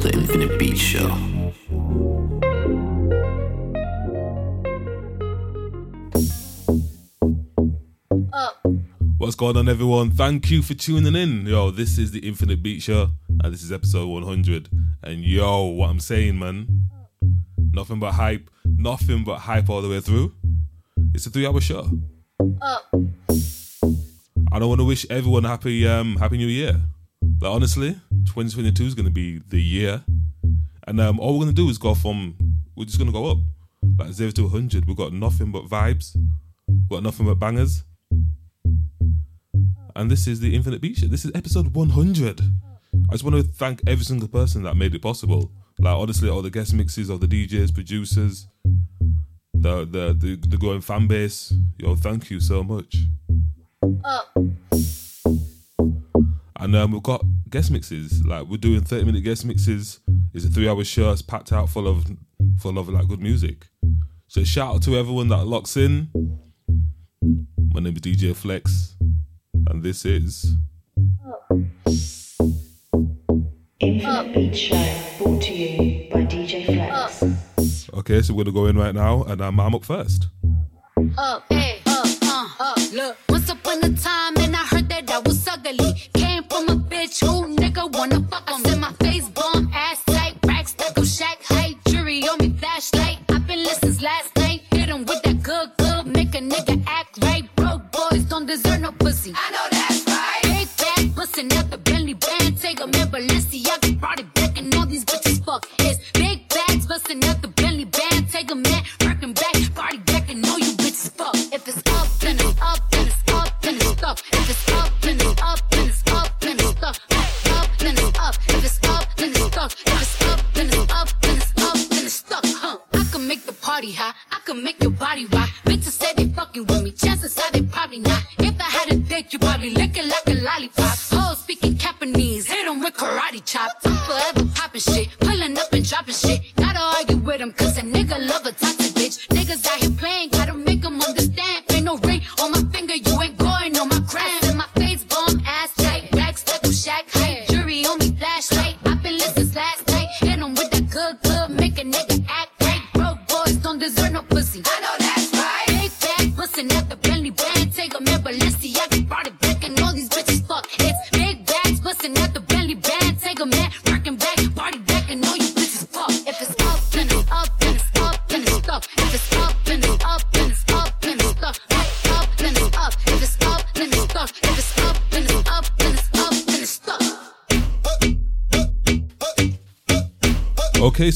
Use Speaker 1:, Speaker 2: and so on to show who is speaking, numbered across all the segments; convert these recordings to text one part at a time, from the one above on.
Speaker 1: the Infinite Beat Show.
Speaker 2: What's going on, everyone? Thank you for tuning in. Yo, this is the Infinite Beat Show, and this is episode 100. And yo, what I'm saying, man, nothing but hype, nothing but hype all the way through. It's a three-hour show. I don't want to wish everyone a happy, um, happy New Year. Like honestly, 2022 is going to be the year, and um, all we're going to do is go from we're just going to go up, like zero to 100. We've got nothing but vibes, we've got nothing but bangers and this is the Infinite Beat Show. This is episode 100. I just want to thank every single person that made it possible. Like honestly, all the guest mixes, all the DJs, producers, the the the, the growing fan base. Yo, thank you so much. And um, we've got guest mixes. Like we're doing 30 minute guest mixes. It's a three hour show. It's packed out full of full of like good music. So shout out to everyone that locks in. My name is DJ Flex and this is
Speaker 3: Infinite Beat Show, brought to you by DJ Flex.
Speaker 2: okay. So we're gonna go in right now, and um, I'm up first.
Speaker 4: up, hey, up, uh, up. Look, once upon a time, and I heard that I was ugly. Came from a bitch who nigga wanna fuck on me. Said my face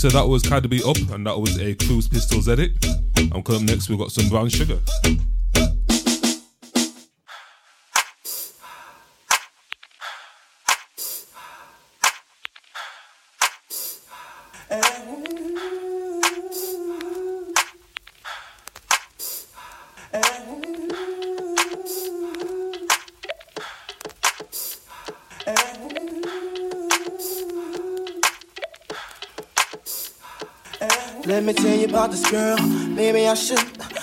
Speaker 2: so that was Cardi B up, and that was a Cruise Pistols edit. I'm coming up next. We've got some brown sugar.
Speaker 5: Let me tell you about this girl. Maybe I should.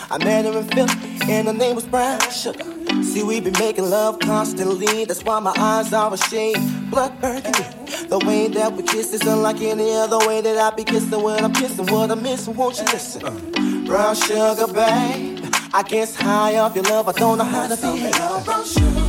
Speaker 5: I met her in Philly, and her name was Brown Sugar. See, we been making love constantly. That's why my eyes are a shade blood burgundy. The way that we kiss is unlike any other way that I be kissing. when I'm kissing, what I'm missing. Won't you listen? Brown sugar, babe. I guess high off your love. I don't know how to behave. Brown sugar.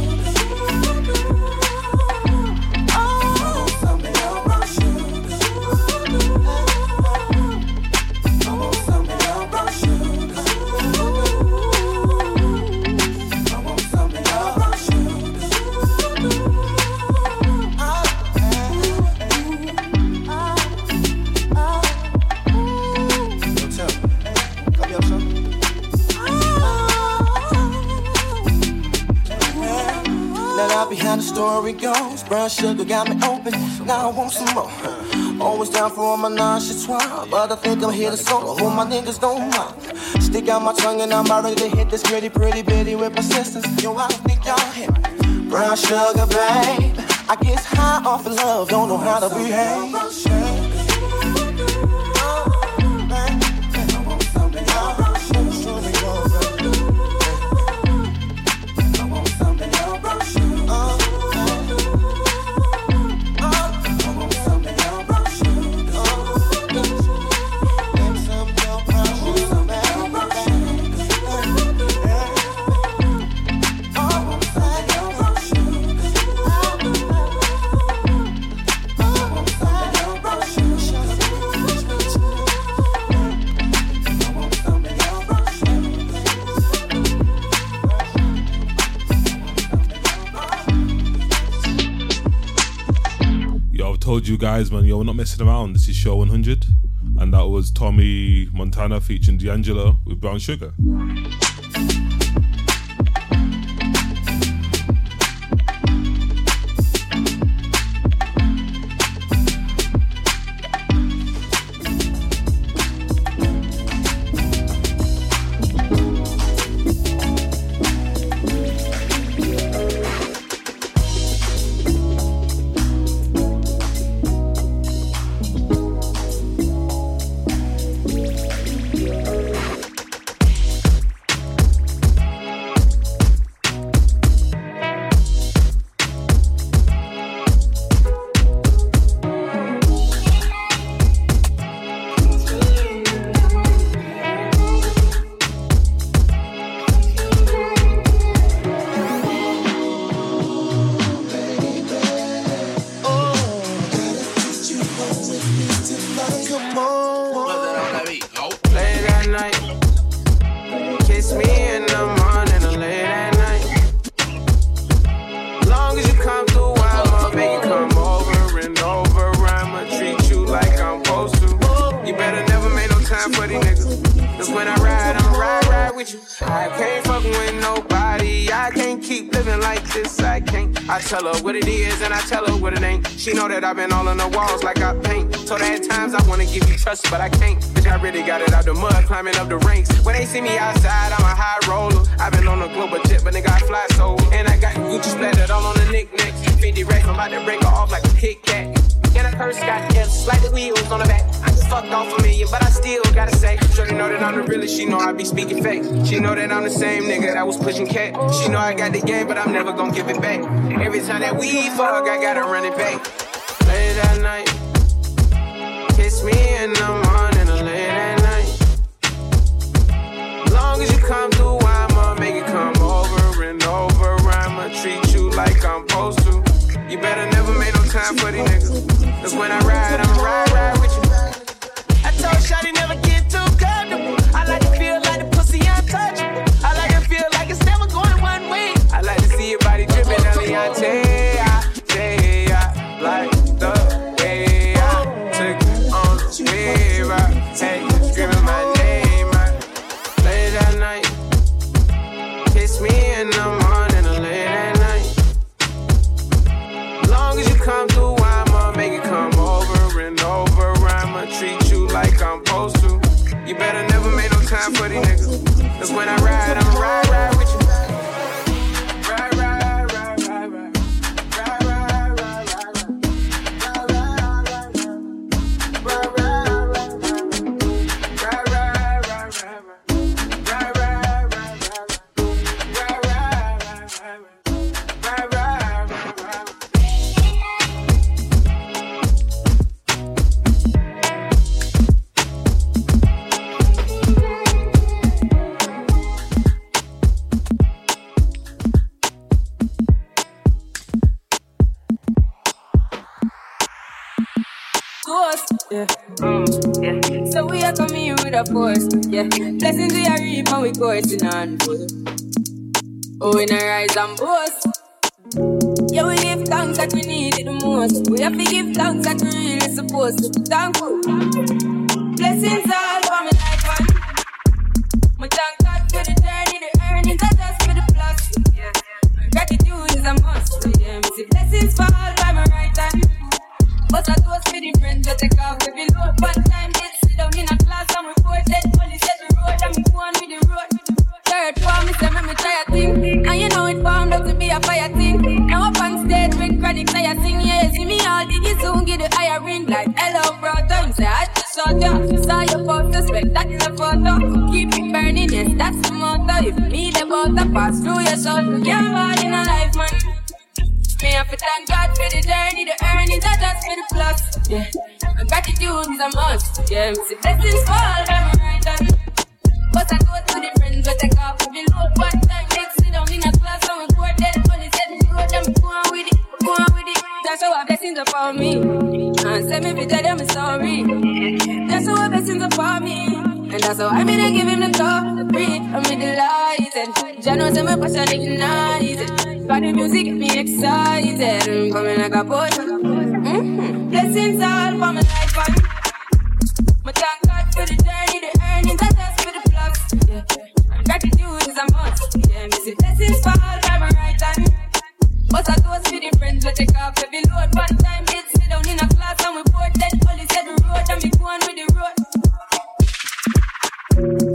Speaker 5: Sugar got me open, now I want some more. Always down for all my nonchalant, but I think I'm here to solo. Hope my niggas don't mind. Stick out my tongue and I'm ready to hit this pretty, pretty bitty with persistence. Yo, I think y'all hear me. Brown sugar, babe. I guess high off of love, don't know how to behave.
Speaker 6: Guys, man, yo, we're not messing around. This is show 100. And that was Tommy Montana featuring D'Angelo with Brown Sugar.
Speaker 7: sporting and
Speaker 8: full. Oh, in a rise and boast. Yeah, we give thanks that we need it the most. We have to give thanks that we really supposed to thankful. Blessings all for me life one. My thank God for the journey, the earnings, I just for the plus. Yeah. Gratitude is a must for them. See blessings fall by my right hand. But I toast for the friends that take off the below one time. A fire thing. Now up on stage with chronic, say I sing, yeah, see me all diggy soon, get the higher ring like hello, brother. You say I just saw you, saw your poster, spectacular photo. Keep it burning, yes, that's the motto. If me the butter pass through your soul, can't ball in a life, man. Me have to thank God for the journey, the earnings are just for the plus. Yeah, and gratitude is a must. Yeah, me see blessings fall from my right hand. But I go to the friends, but take off the load. One with it. That's how our blessings upon me. And send me to tell them sorry. That's how our blessings upon me. And that's how I mean I give him the the breathe, I'm in the light. And Jah knows my passion ignited. Got the music get me excited. I'm coming like a boy. Mm-hmm. Blessings all for my life. My thank God for the journey, the earnings, are just for the plus. Yeah. Gratitude is a must. Yeah, see blessings fall by my right hand. But I toast with the friends we take off every load. One time it sit down in a class and we board dead. Only said the road and me go on with the road.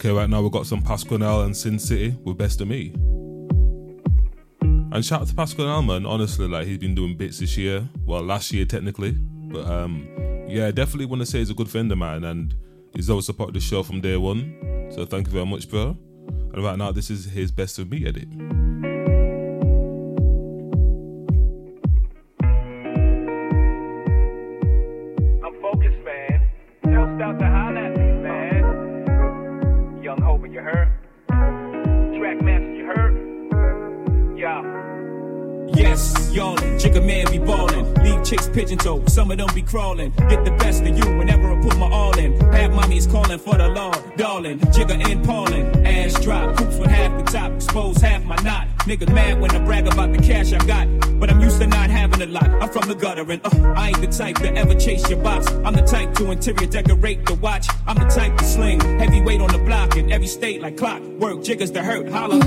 Speaker 2: Okay, right now we've got some Pasquanel and Sin City with Best of Me. And shout out to Pasquanel, man. Honestly, like he's been doing bits this year. Well, last year technically, but um, yeah, definitely want to say he's a good friend of mine, and he's always supported the show from day one. So thank you very much, bro. And right now, this is his Best of Me edit.
Speaker 9: Toe, some of them be crawling. Get the best of you whenever I put my all in. Have mommies calling for the law, darling. Jigger and Paulin', ass drop, hoops with half the top, expose half my knot. Niggas mad when I brag about the cash I got, but I'm used to not having a lot. I'm from the gutter and uh, I ain't the type to ever chase your box. I'm the type to interior decorate the watch. I'm the type to sling heavyweight on the block in every state like clock. Work jiggers to hurt, holla.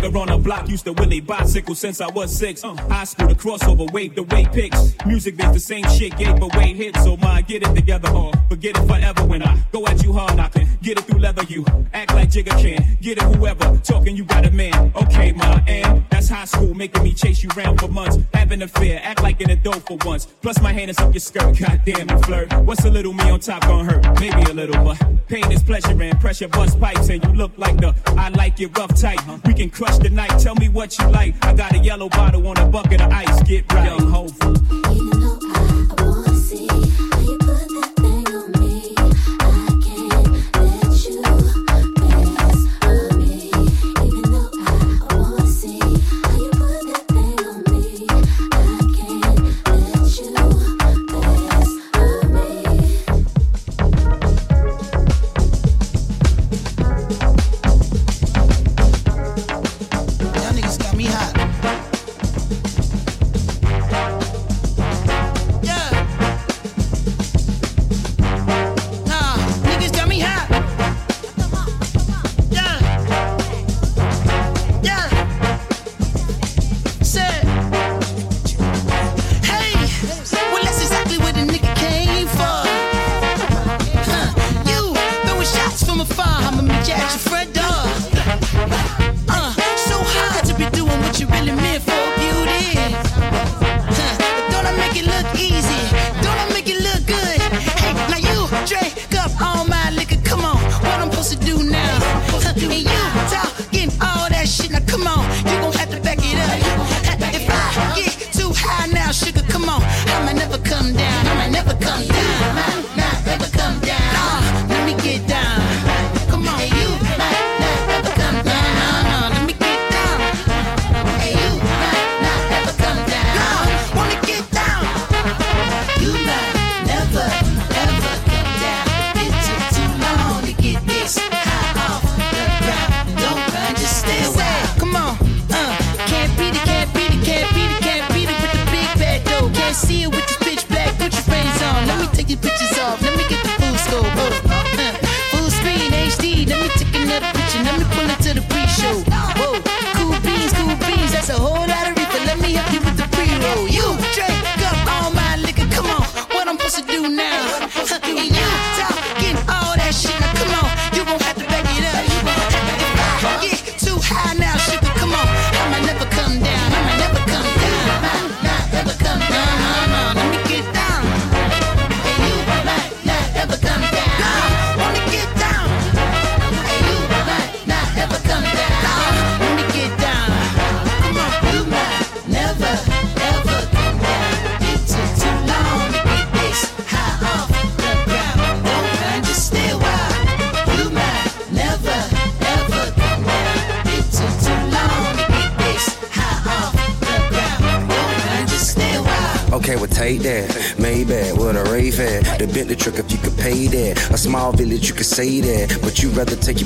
Speaker 9: Nigga on the block. Used to Willie bicycle since I was six. Uh, high school, the crossover, wave the way picks. Music is the same shit, gave away hits. So mine, get it together or forget it forever. When I go at you hard, can get it through leather. You act like Jigga can, get it whoever. Talking, you got a man. Okay, ma, and that's high school, making me chase you round for months. Having a fear, act like an adult for once. Plus my hand is up your skirt, goddamn you flirt. What's a little me on top gonna hurt? Maybe a little, but pain is pleasure and pressure bust pipes. And you look like the I like your rough type. We can crush the night. Tell me what you like. I got a yellow bottle on a bucket of ice. Get right. Young hopeful.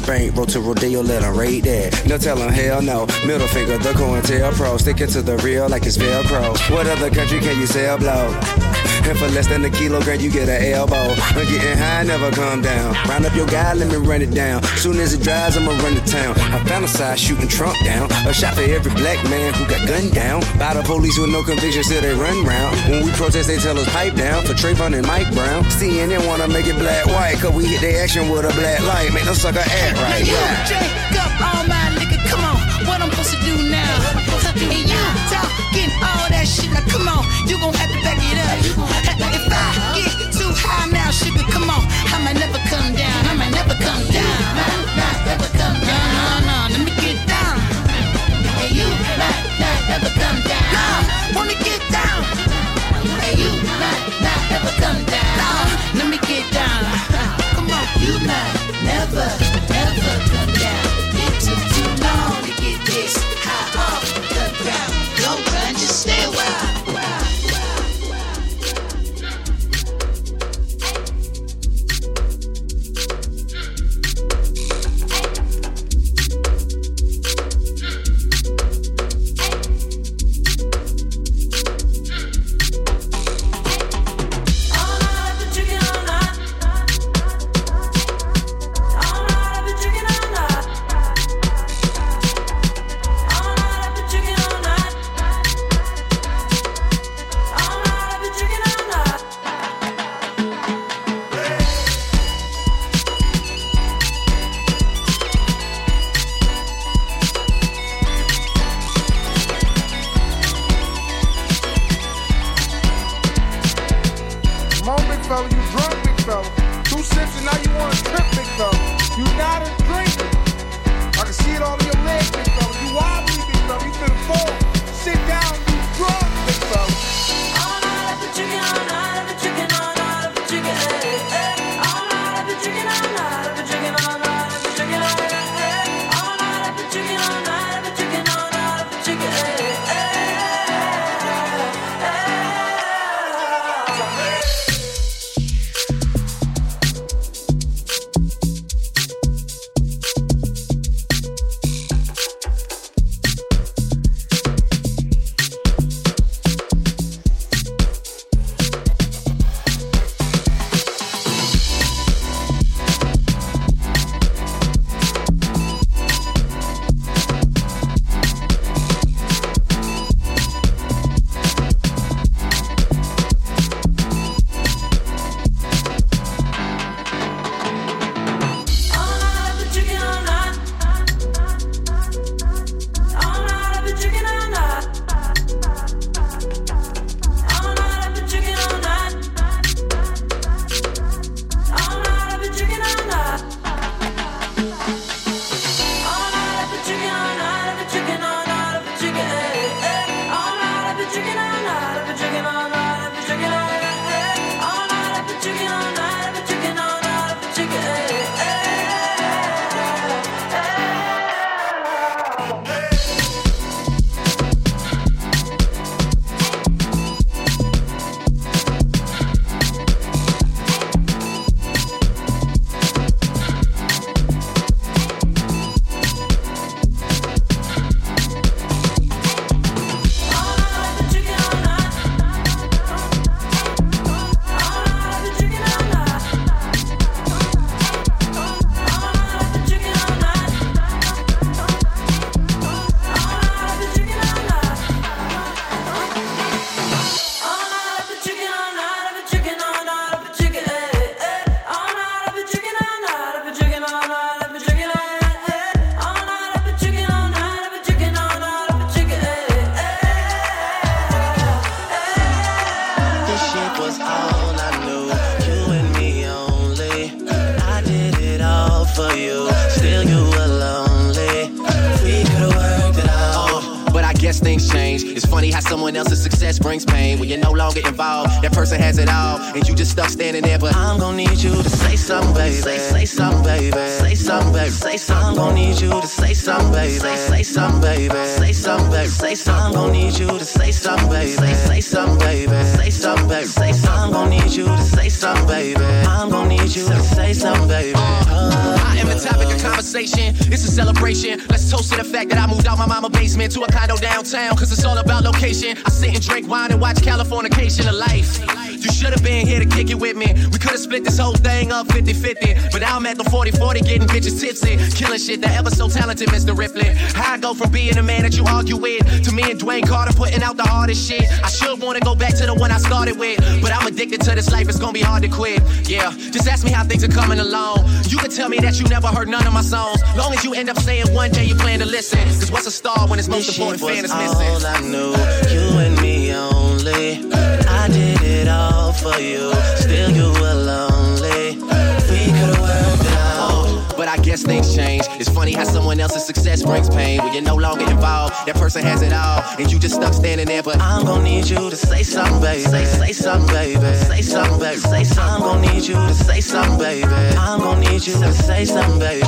Speaker 10: Bank, roll to Rodeo, let them rate that. No tell 'em hell no. Middle finger, the COINTELPRO. Sticking to the real like it's Velcro. What other country can you sell blow? And for less than a kilogram, you get an elbow. I'm getting high, never come down. Round up your guy, let me run it down. Soon as it dries, I'ma run to town. I found a fantasize shooting Trump down. A shot for every black man who got gunned down. By the police with no conviction, still they run round. When we protest, they tell us pipe down for Trayvon and Mike Brown. CNN wanna make it black white, cause we hit their action with a black light. Make no sucker act right.
Speaker 11: You
Speaker 10: Yeah.
Speaker 11: drink up all my liquor, come on. What I'm supposed to do now? And you talking all that shit, now come on. You gon' have to back it up. If I get
Speaker 12: location. I sit and drink wine and watch Californication of life. You should have been here to kick it with me. We could have split this whole thing up 50 50. But now I'm at the 40 40 getting bitches tipsy. Killing shit that ever so talented, Mr. Ripley. How I go from being the man that you argue with to me and Dwayne Carter putting out the hardest shit. I should wanna go back to the one I started with. But I'm addicted to this life, it's gonna be hard to quit. Yeah, just ask me how things are coming along. You can tell me that you never heard none of my songs. Long as you end up saying one day you plan to listen. Cause what's a star when its most
Speaker 13: this
Speaker 12: important fan is missing?
Speaker 13: all I knew. Only. I did it all for you. Still, you were lonely. We could've worked it out.
Speaker 12: But I guess things change. It's funny how someone else's success brings pain. When you're no longer involved, that person has it all, and you just stuck standing there. But
Speaker 13: I'm gonna need you to say something, baby. Say, say something, baby. Say something, baby. Say something. I'm gonna need you to say something, baby. I'm gonna need you to say something, baby.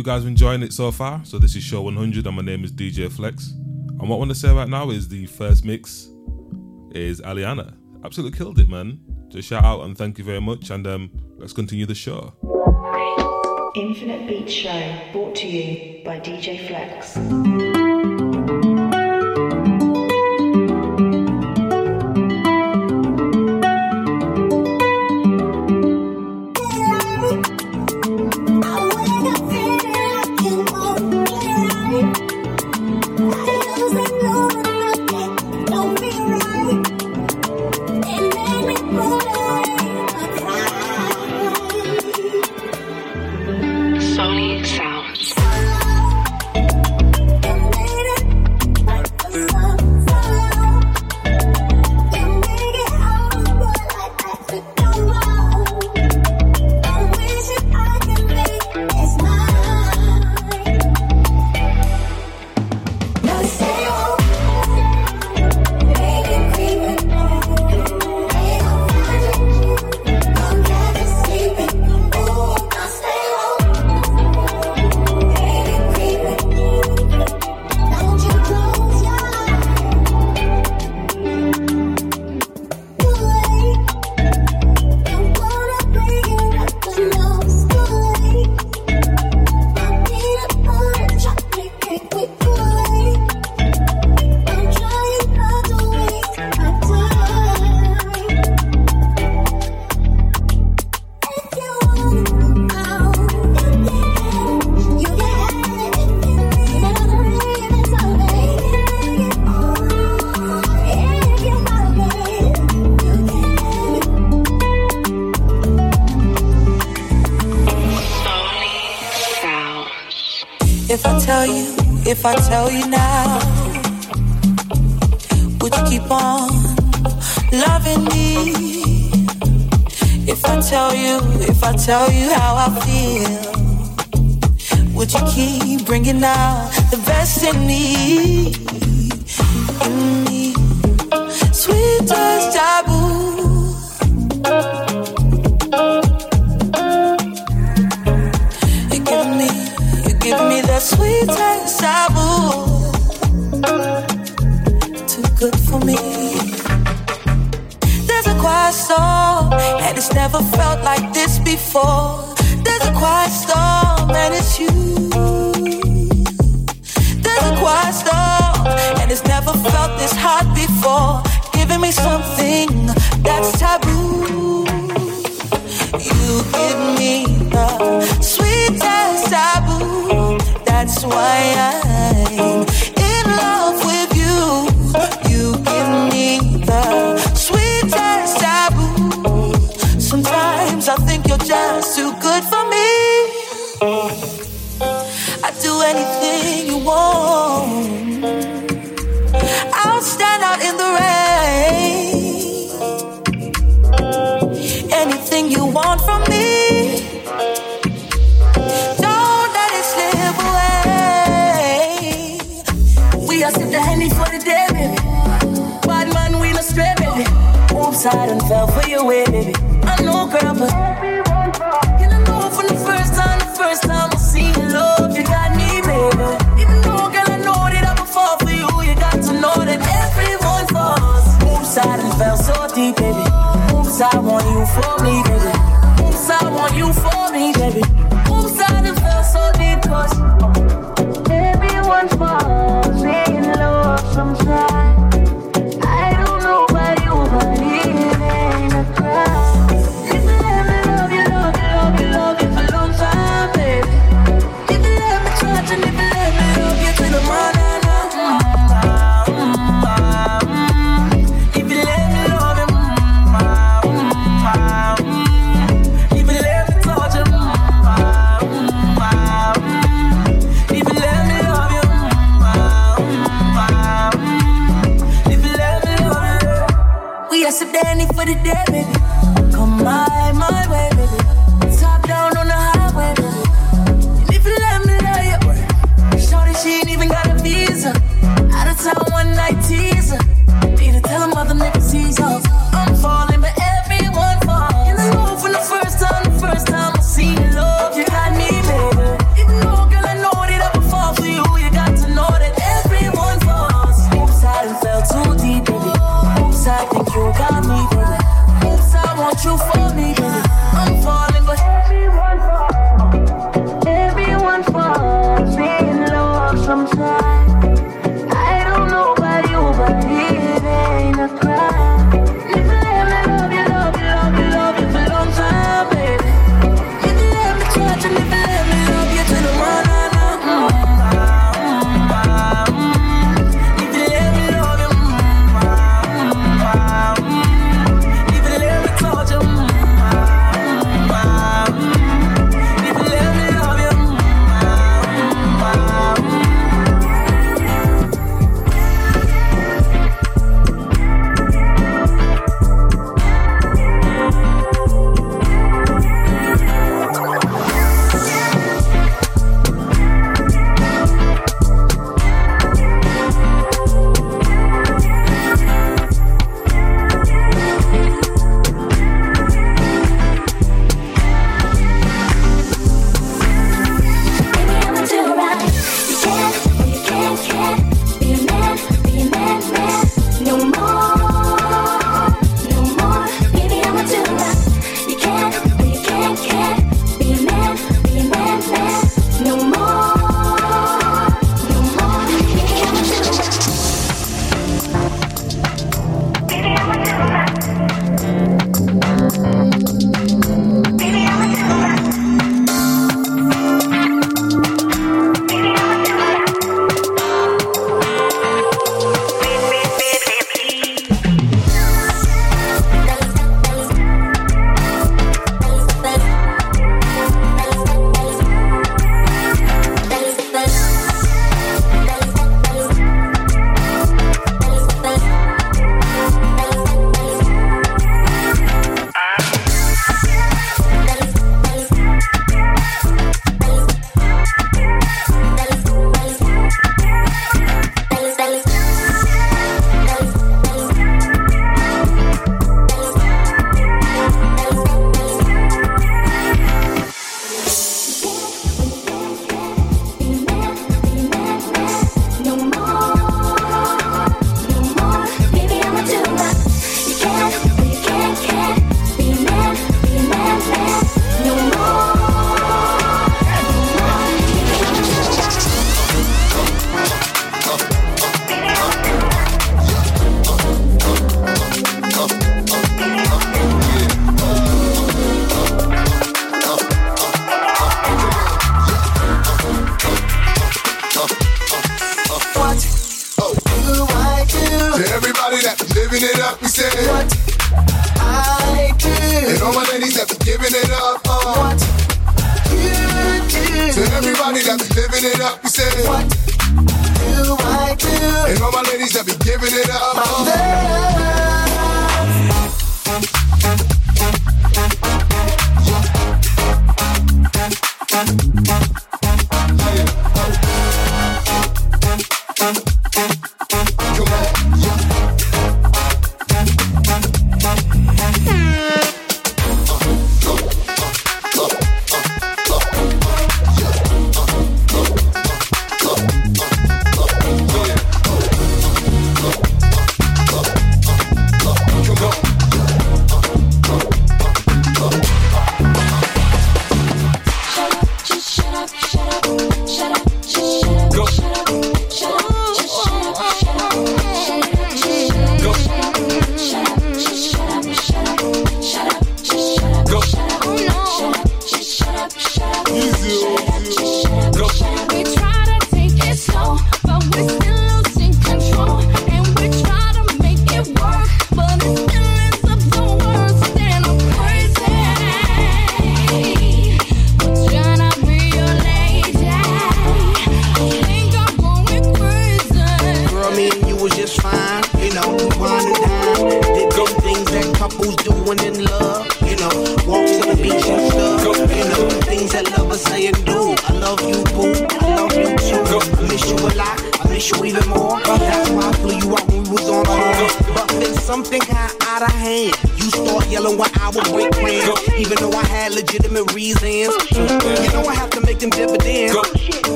Speaker 14: you
Speaker 2: guys enjoying it so far. So this is show 100, and my name is DJ Flex. And what I want to say right now is the first mix is Aliana. Absolutely killed it, man. So shout out and thank you very much. And um, let's continue the show.
Speaker 9: Infinite Beat Show, brought to you by DJ Flex.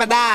Speaker 11: Eyes, girl?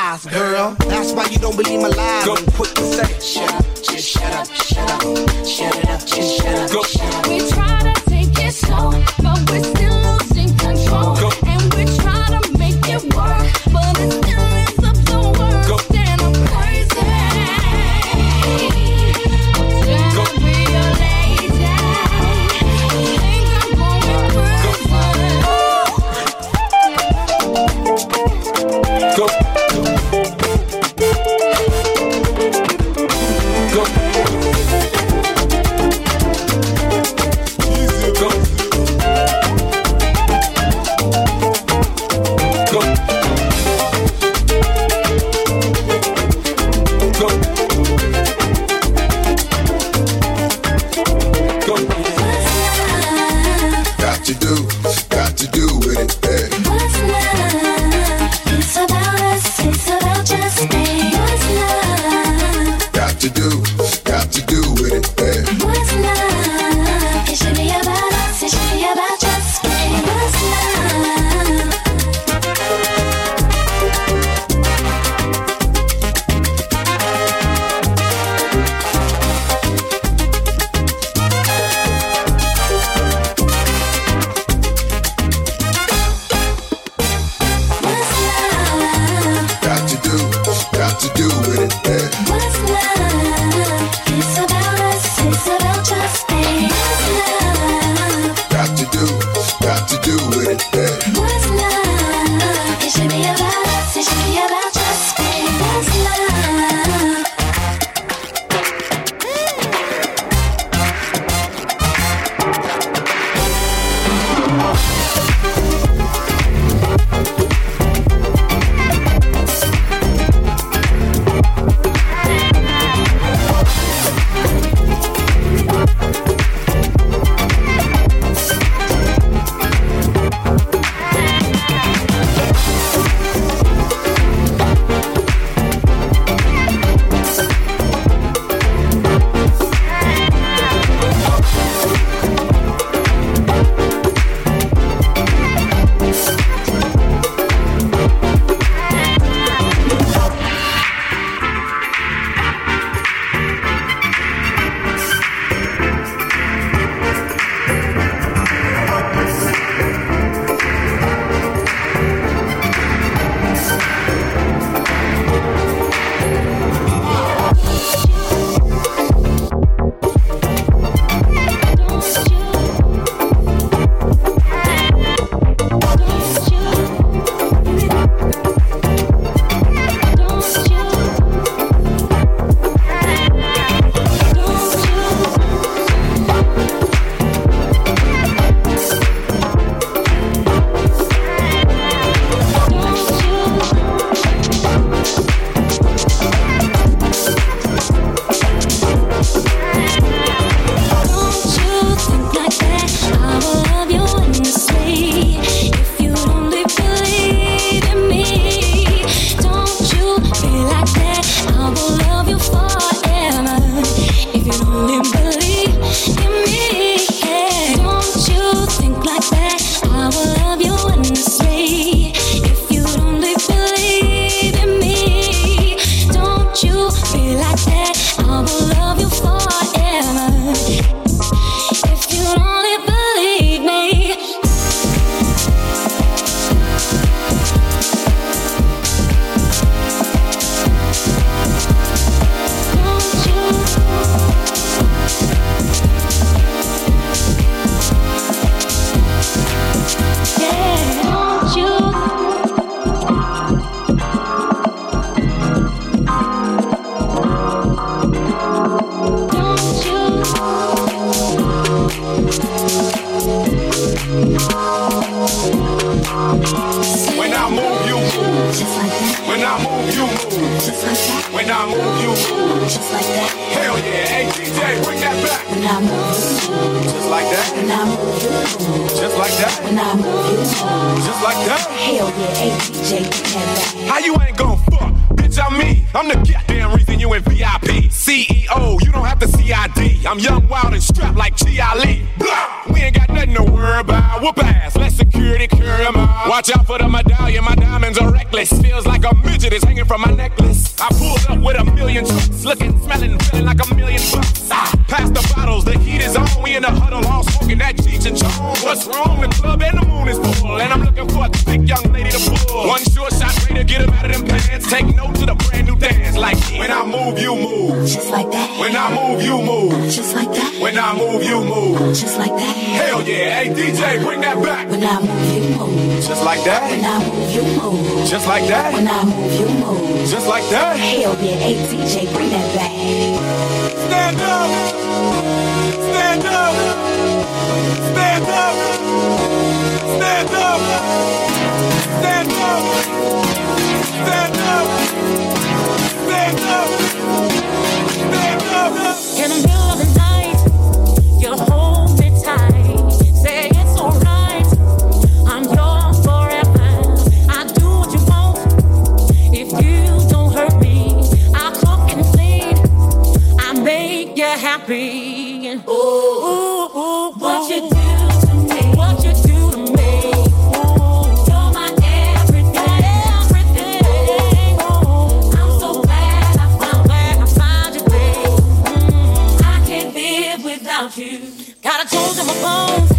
Speaker 11: Got a
Speaker 15: cold in my
Speaker 4: bones,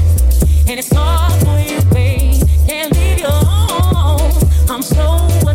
Speaker 4: and
Speaker 16: it's
Speaker 17: hard for you,
Speaker 18: babe. Can't leave
Speaker 17: you alone. I'm so.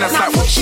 Speaker 17: Finance like.
Speaker 19: She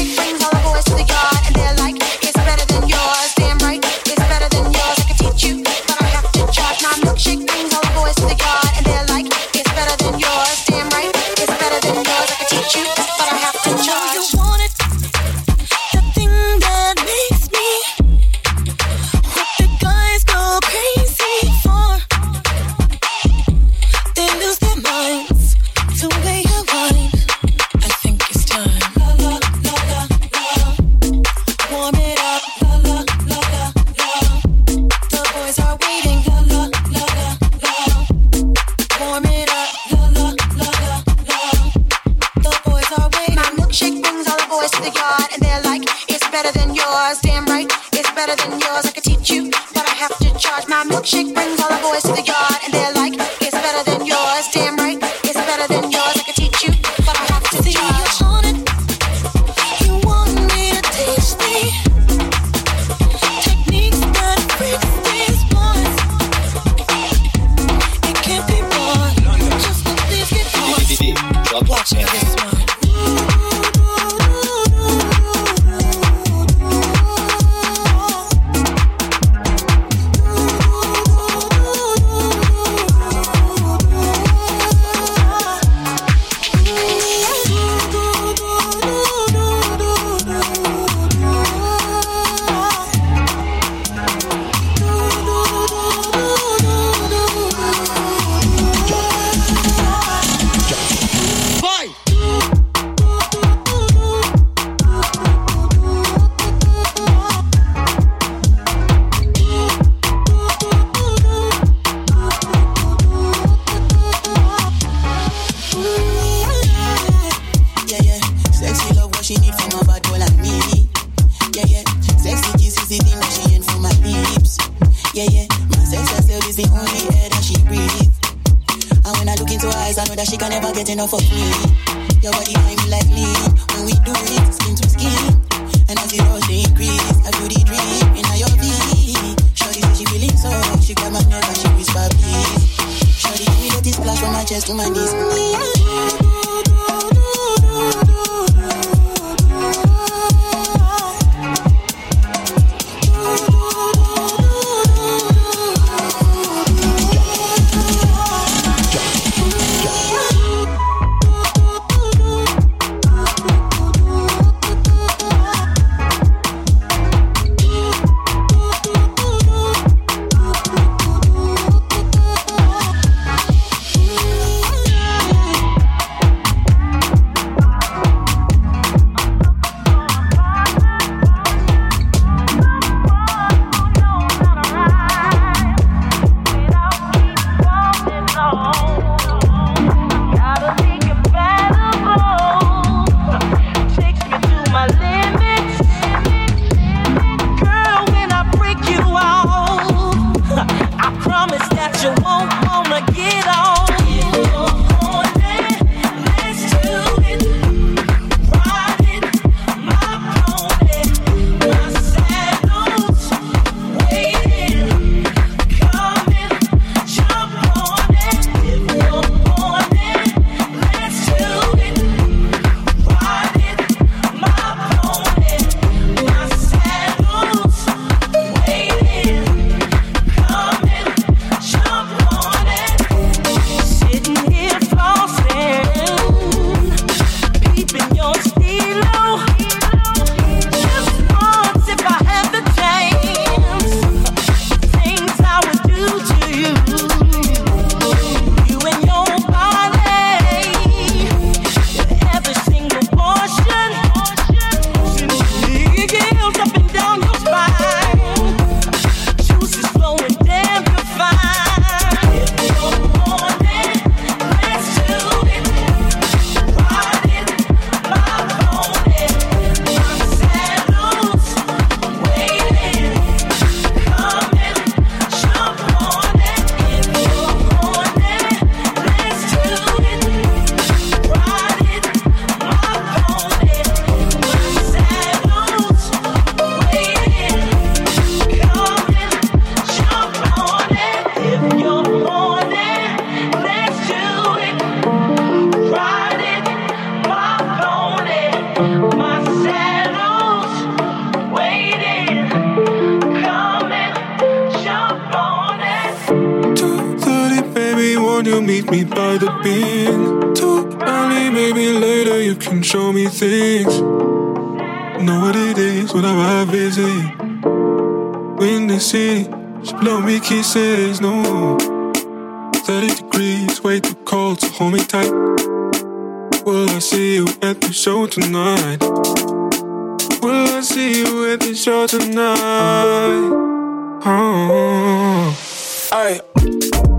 Speaker 19: I.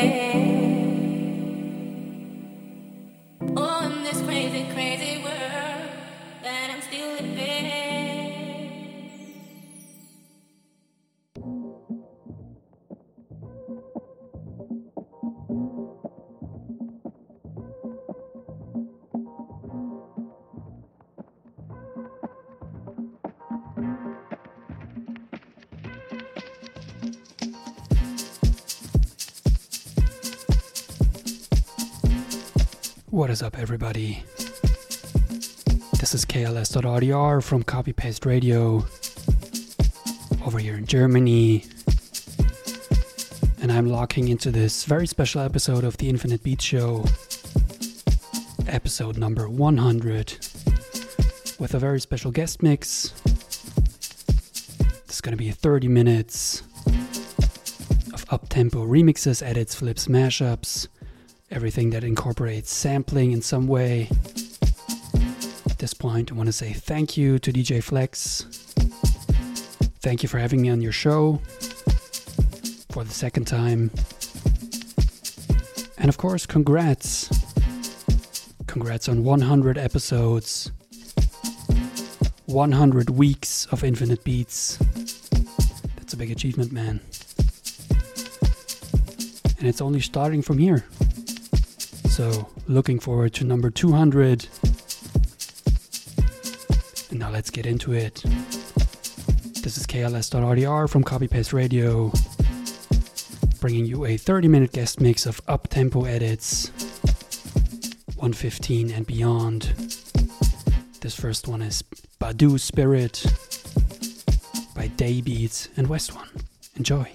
Speaker 20: quer. Is
Speaker 21: up, everybody? This is KLS.RDR from Copy Paste Radio over here in Germany. And I'm locking into this very special episode of the Infinite Beat Show, episode number 100, with a very special guest mix. Going to be 30 minutes of up-tempo remixes, edits, flips, mashups, everything that incorporates sampling in some way. At this point, I want to say thank you to DJ Flex. Thank you for having me on your show for the second time. And of course, congrats. Congrats on 100 episodes, 100 weeks of Infinite Beats. That's a big achievement, man. And it's only starting from here. So, looking forward to number 200. And now let's get into it. This is KLS.RDR from Copy Paste Radio, bringing you a 30 minute guest mix of up tempo edits, 115 and beyond. This first one is Badu Spirit by Daybeats and West One. Enjoy.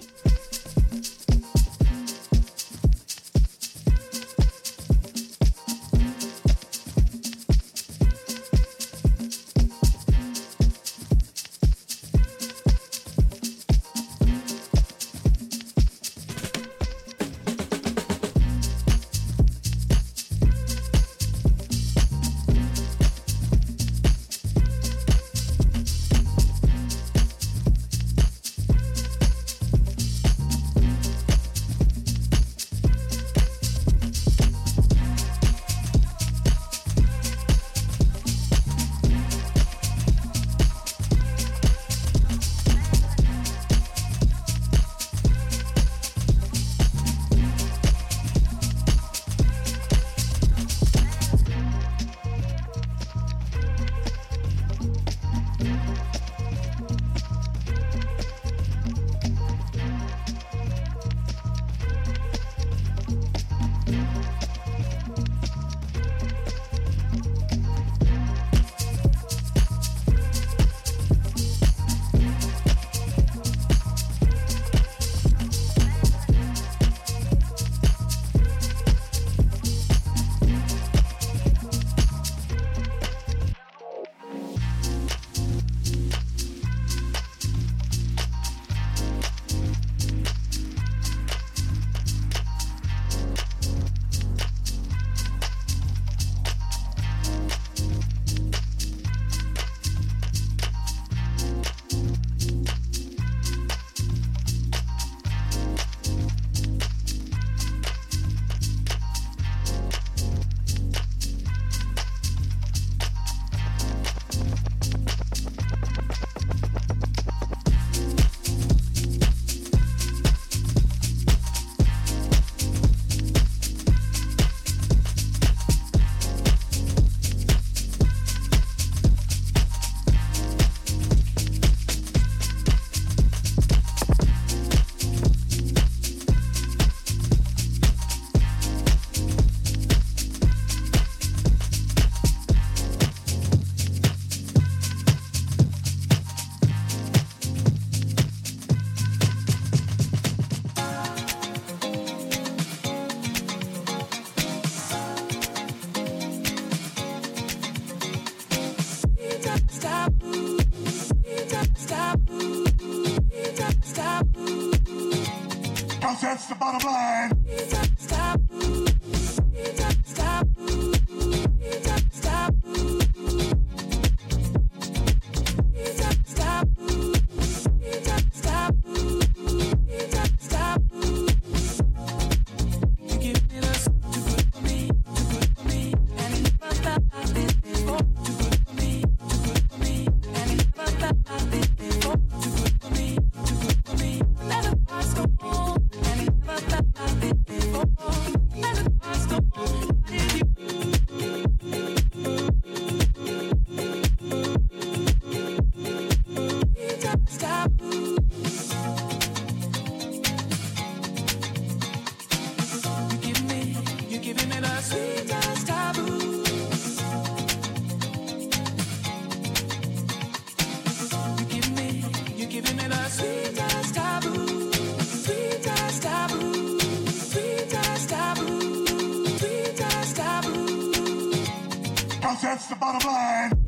Speaker 22: Bottom line.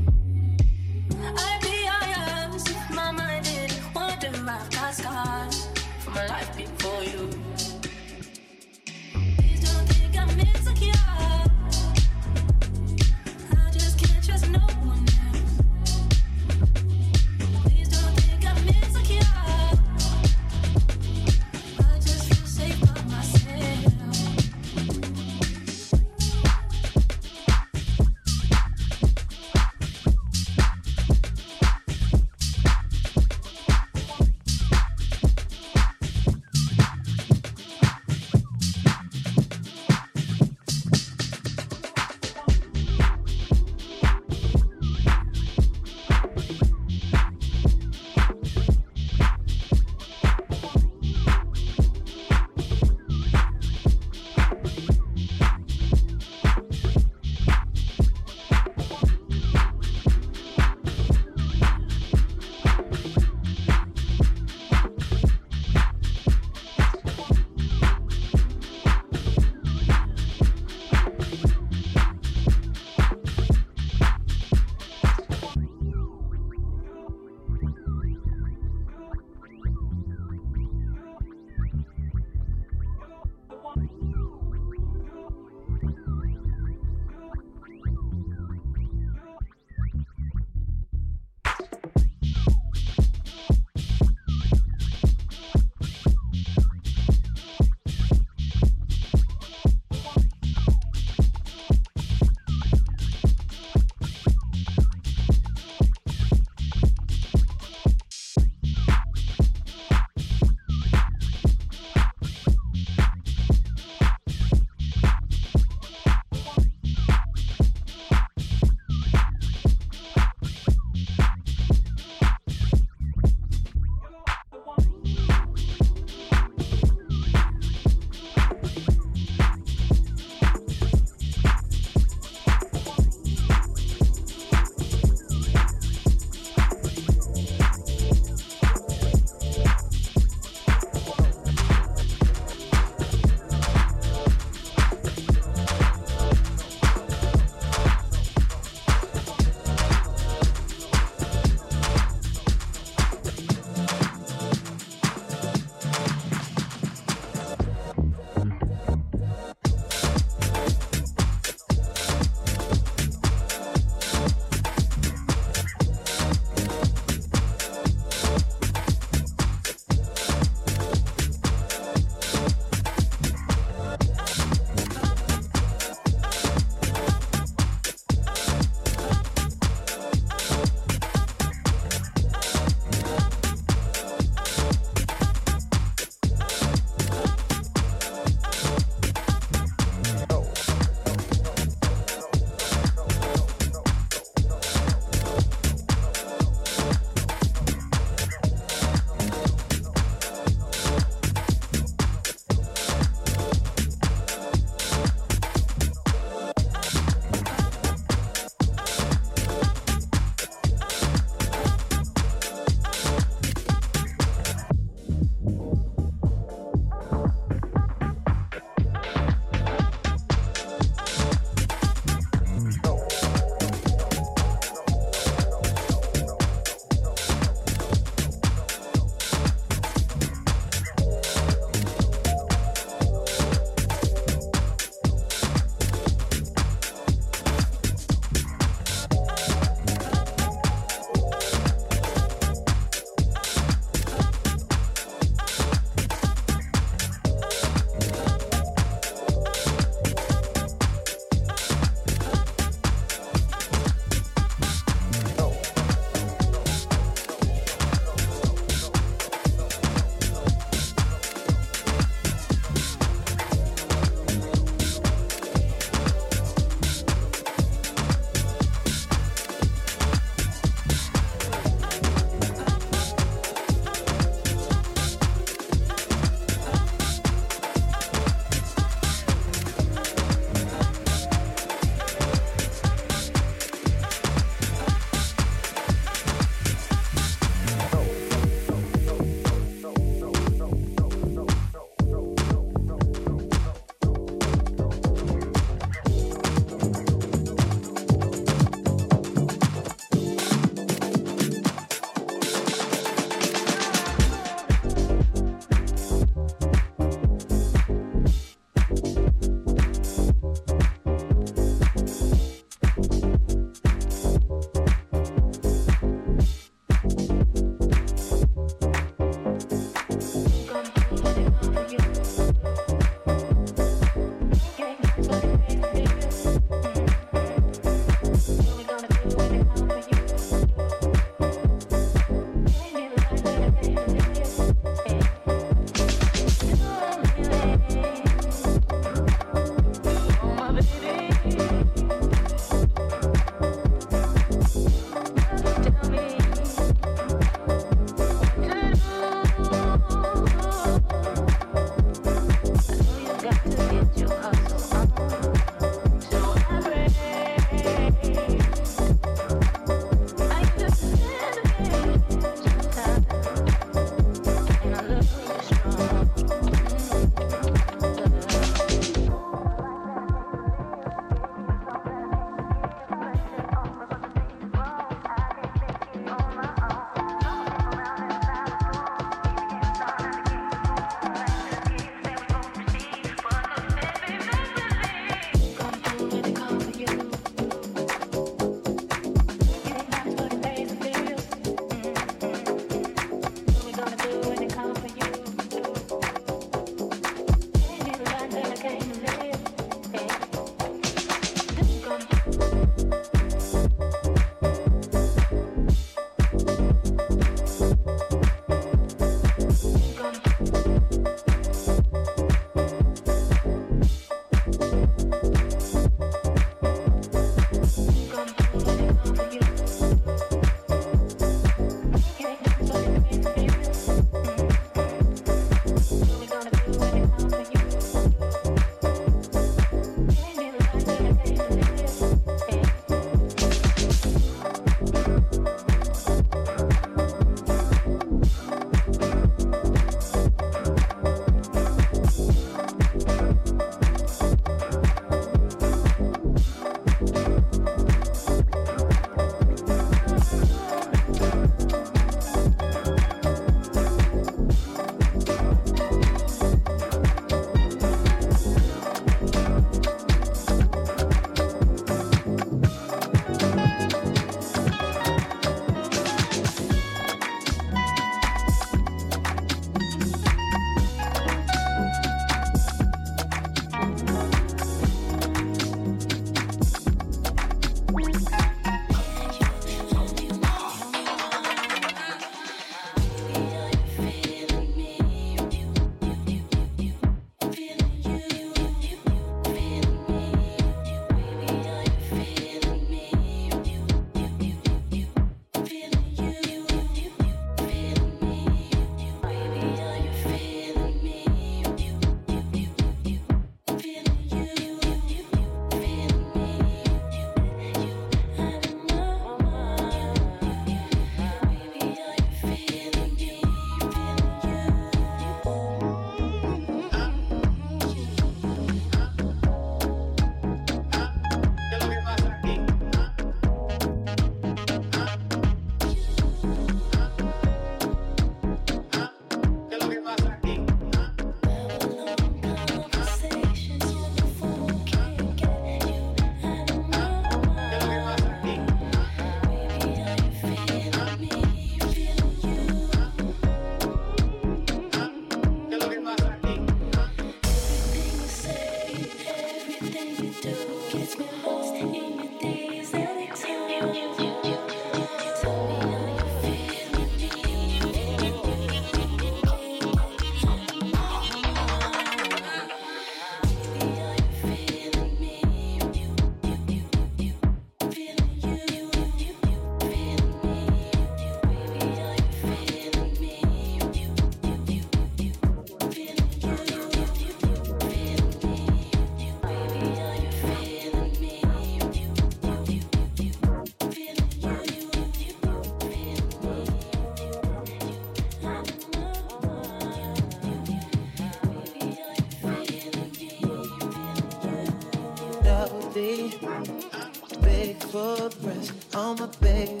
Speaker 23: On
Speaker 22: my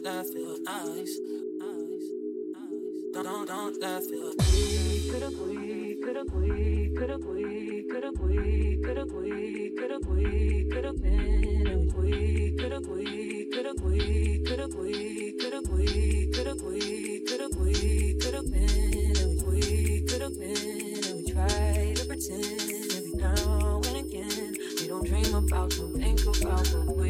Speaker 24: Don't
Speaker 25: nice? Nice, nice. Don't, don't that feel Coulda we, coulda we, coulda we, coulda we, coulda we, coulda we, coulda been, and we coulda we, coulda we, coulda we, coulda we, coulda we, coulda we, coulda been, and we coulda been, and we to pretend every now and again. We don't dream about, think about what we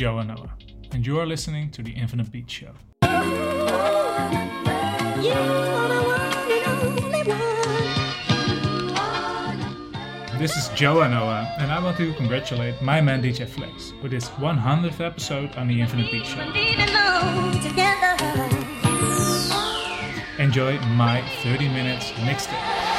Speaker 26: Joe and and you are listening to the Infinite Beat Show. This is Joe and and I want to congratulate my man DJ Flex with his 100th episode on the Infinite Beat Show. Enjoy my 30 minutes mixtape.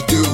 Speaker 27: to do.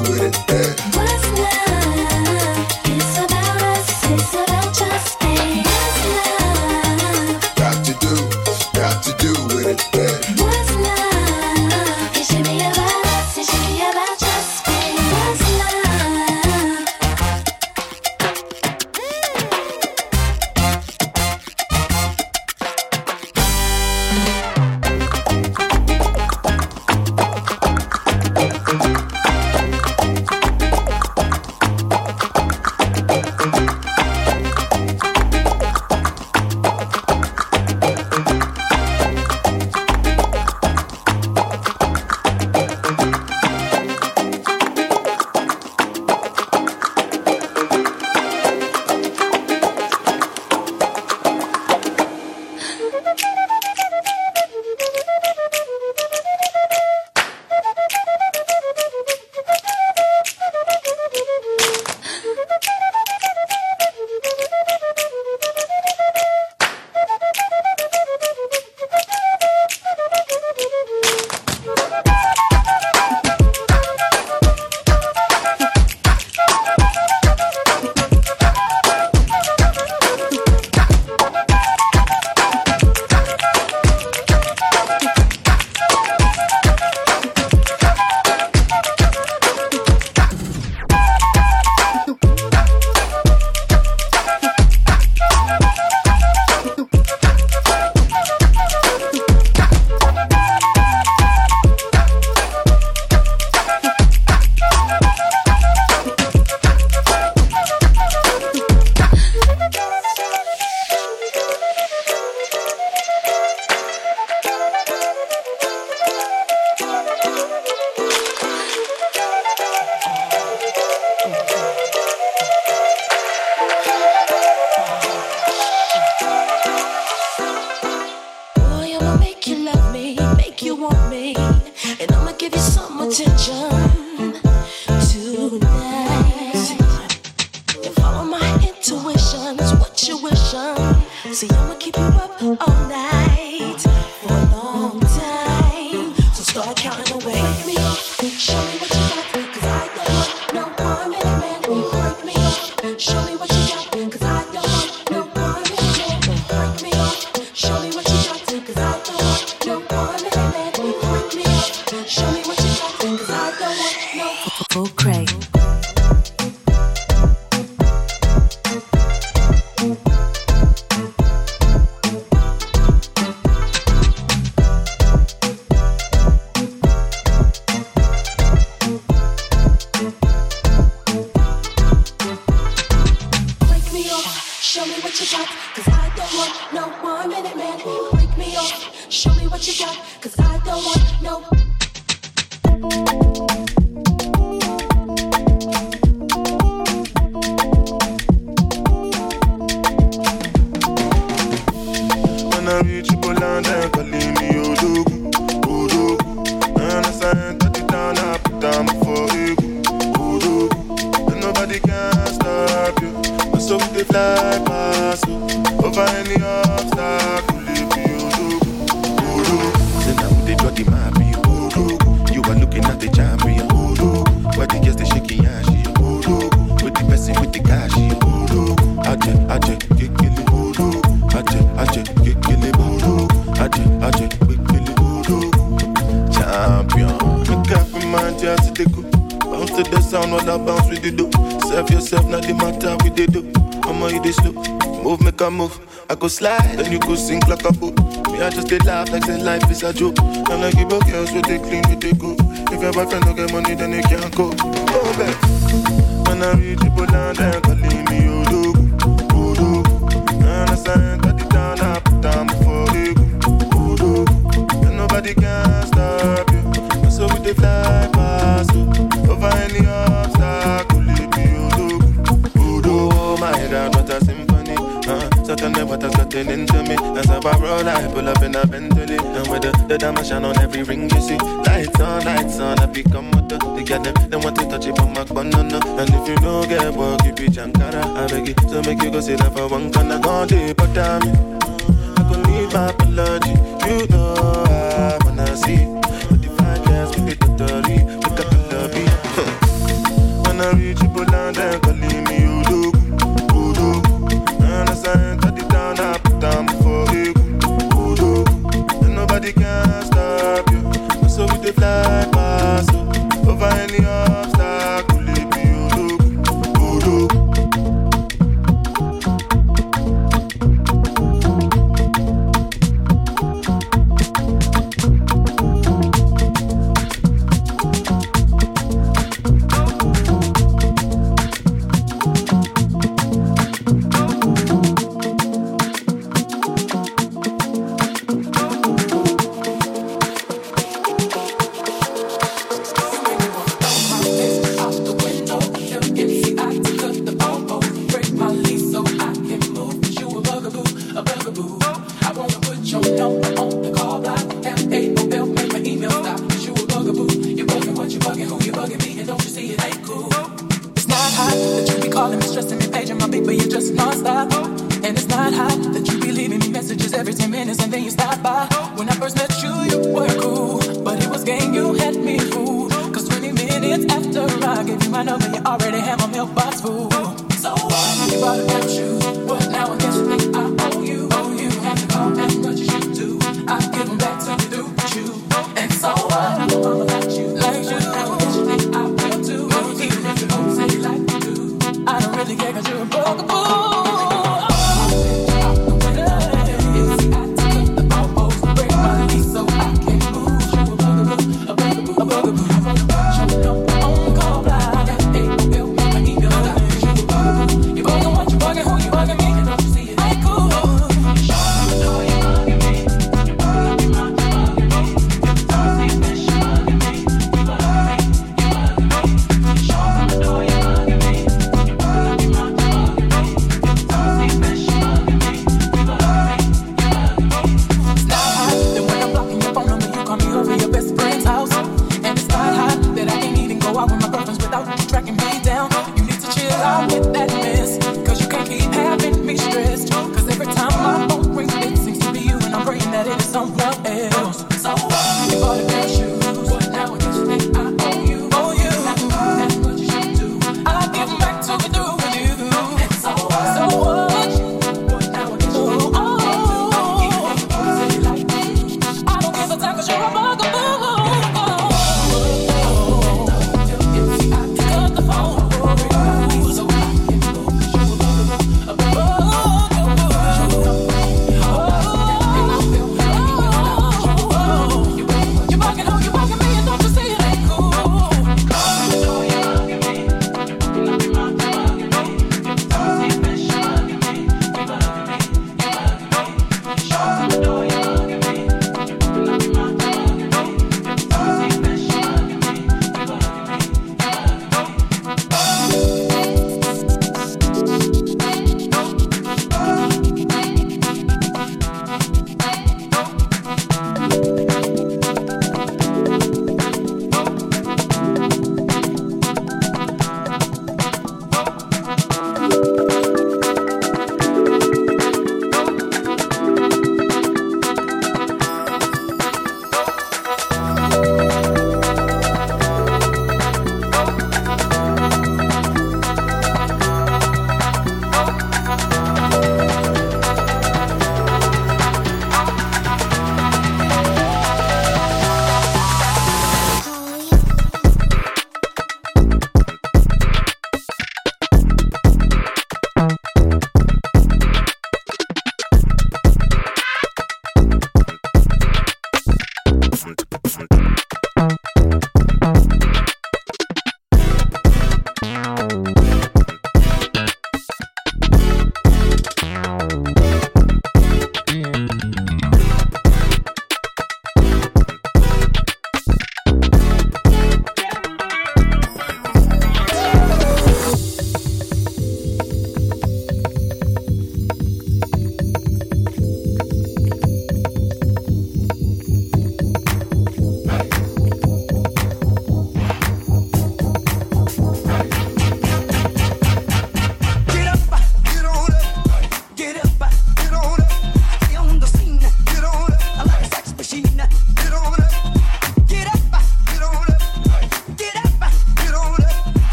Speaker 27: a
Speaker 28: joke. And I give up girls with the clean with the good. If your boyfriend don't get money, then they can't go.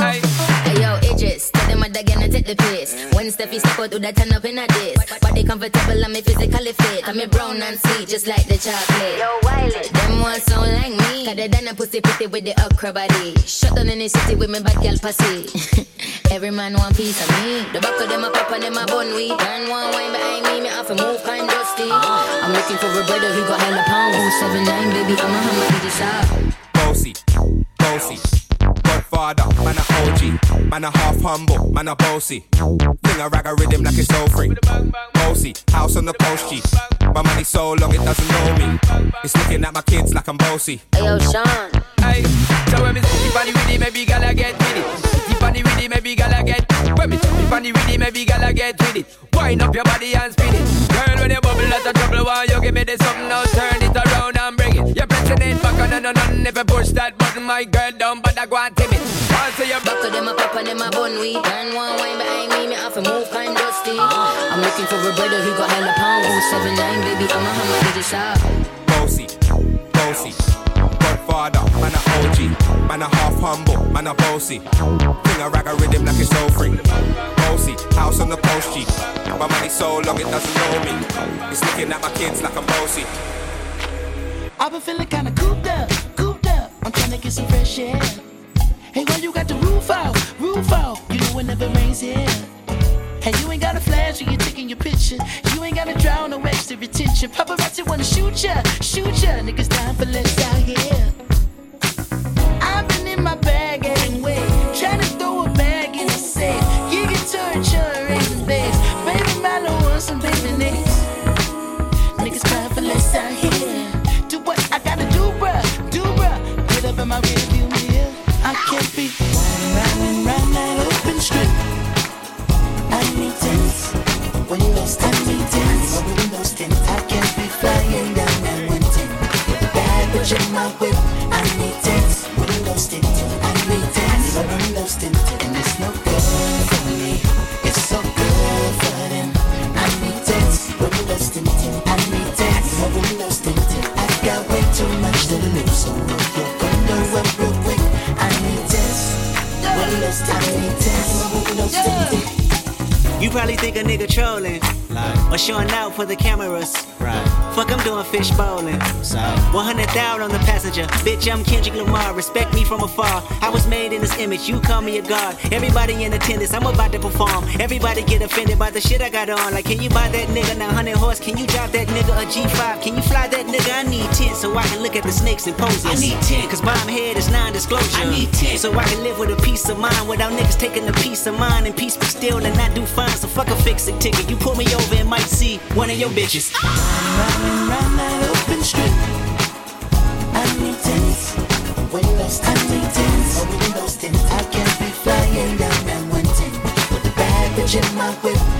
Speaker 29: hey.
Speaker 30: Hey yo, Idris, tell them what they gonna take the piss. When Steffi step out, do that turn up in a diss. Body comfortable, I'm physically fit. I'm brown and sweet, just like the chocolate. Yo, Wiley, them ones sound like me. Cause they done a pussy pretty with the okra body. Shut down in the city with me bad girl pussy. Every man want piece of me. The back of them a pop and them a bun weed. Man one wine behind me, me have to move kind dusty. I'm looking for a brother who got hella pound. 079, baby, I'm a hammer to the shop.
Speaker 31: Bossy, bossy. Godfather, man a OG, man a half humble, man a bossy. Fling a rag a rhythm like it's all free. Bossy, house on the coast G. My money so long it doesn't know me. It's looking at my kids like I'm bossy.
Speaker 30: Hey, yo, Sean.
Speaker 32: Hey, so when me sit on the rhythm, maybe gala get with it. Sit on the rhythm, maybe gala get. When me sit on the rhythm, maybe gala get with it. Wind up your body and spin it. Girl, when you bubble out of trouble, why you give me this something now? Turn it around and bring it. You're pressing it back on and on and if you push that button, my girl down, but I go and tip it. Answer your
Speaker 30: Back of them a pop and them a bun we Turn one wine behind me, me have to move kind dusty uh. I'm looking for a brother who got hella pound Oh, seven nine, baby, I'm a hammer to the shop
Speaker 31: Bossy, bossy. Godfather, man a OG. Man a half humble, man a bossy. Thing a rag a rhythm like it's so free. Bossy, house on the coast G. My money so long it doesn't know me. It's looking at my kids like I'm bossy.
Speaker 33: I've been feeling kinda cooped up, cooped up. I'm trying to get some fresh air. Hey, why you got the roof out, roof out? You know it never rains here. Hey, you ain't got a flash when you're taking your picture. You ain't gotta drown no extra retention. Paparazzi wanna shoot ya, shoot ya. Niggas dying for less out here. I've been in my bag anyway, trying to throw a bag in the safe. You get torture, raising base. Baby, man, I want some baby names. Niggas crying for less out here. Do what I gotta do, bruh, do bruh. Put up in my. I can't be running round that open. I need tents. Windows tint, I need tents. Windows. I can't be flying down that one. With bad bitch in my whip. I need tents. Windows tint. I need tents. Windows tint. And it's no good for me. It's so good for them. I need tents. Windows tint. I need tents. Windows tint. I got way too much to lose. So I need tents. Windows tint.
Speaker 34: You probably think a nigga trolling. Or showing out for the cameras. Right. Fuck, I'm doing fish bowling. So. 100,000 on the passenger. Bitch, I'm Kendrick Lamar. Respect me from afar. I was made in this image. You call me a god. Everybody in attendance. I'm about to perform. Everybody get offended by the shit I got on. Like, can you buy that nigga 900 horse? Can you drop that nigga a G5? Can you fly that nigga? I need 10 so I can look at the snakes and poses.
Speaker 33: I need 10.
Speaker 34: Cause bomb head is non-disclosure.
Speaker 33: I need 10.
Speaker 34: So I can live with a peace of mind without niggas taking a piece of mind and peace be still and not do fine. So fuck a fix it ticket. You pull me over and might see one of your bitches.
Speaker 33: Running round that open strip. I need tents. Windows, I need tents. Windows tint. I can't be flying down that one tent. With bad bitch in my whip.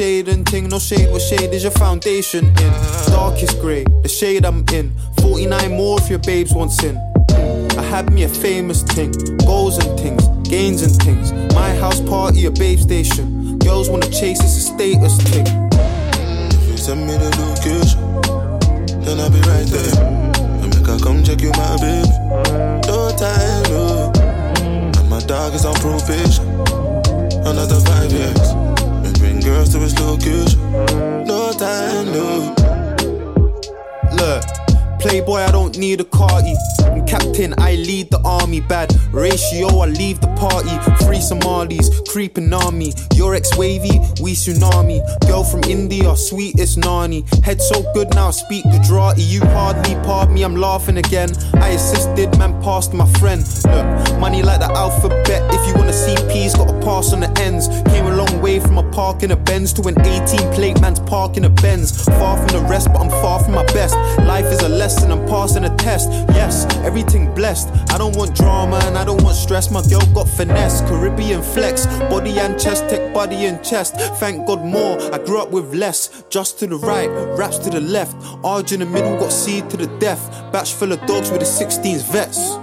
Speaker 35: shade and thing, no shade, what shade is your foundation in? Darkest grey, the shade I'm in. 49 more if your babes wants in. I had me a famous thing, goals and things, gains and things. My house party, a babe station. Girls wanna chase, it's a status
Speaker 28: you send me the location, then I'll be right there. And make I come check you, my baby. No time, no. And my dog is on probation. Another. We girls to his location. No time, no.
Speaker 35: Look, Playboy, I don't need a carty. Captain, I lead the army. Bad ratio, I leave the party. Free Somalis, creeping army. Your ex wavy, we tsunami. Girl from India, sweetest nani. Head so good now, speak Gujarati. You hardly part me, I'm laughing again. I assisted, man, passed my friend. Look, money like the alphabet. If you wanna see P's, gotta pass on the ends. Came a long way from a park in a Benz to an 18 plate man's park in a Benz. Far from the rest, but I'm far from my best. Life is a lesson, I'm passing a test. Yes, everything blessed. I don't want drama and I don't want stress. My girl got finesse, Caribbean flex, body and chest, tech body and chest. Thank God more. I grew up with less. Just to the right, raps to the left. Arj in the middle, got seed to the death. Batch full of dogs with the 16s vets.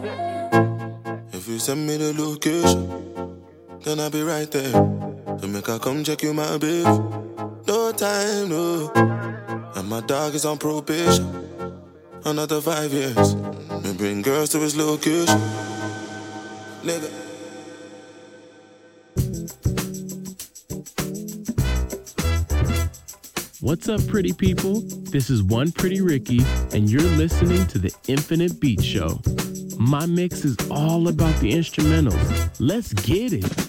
Speaker 28: If you send me the location, then I'll be right there. To make I come check you, my baby. No time, no. And my dog is on probation. Another five years. We bring girls to his location. Nigga.
Speaker 36: What's up, pretty people? This is One Pretty Ricky, and you're listening to the Infinite Beat Show. My mix is all about the instrumentals. Let's get it.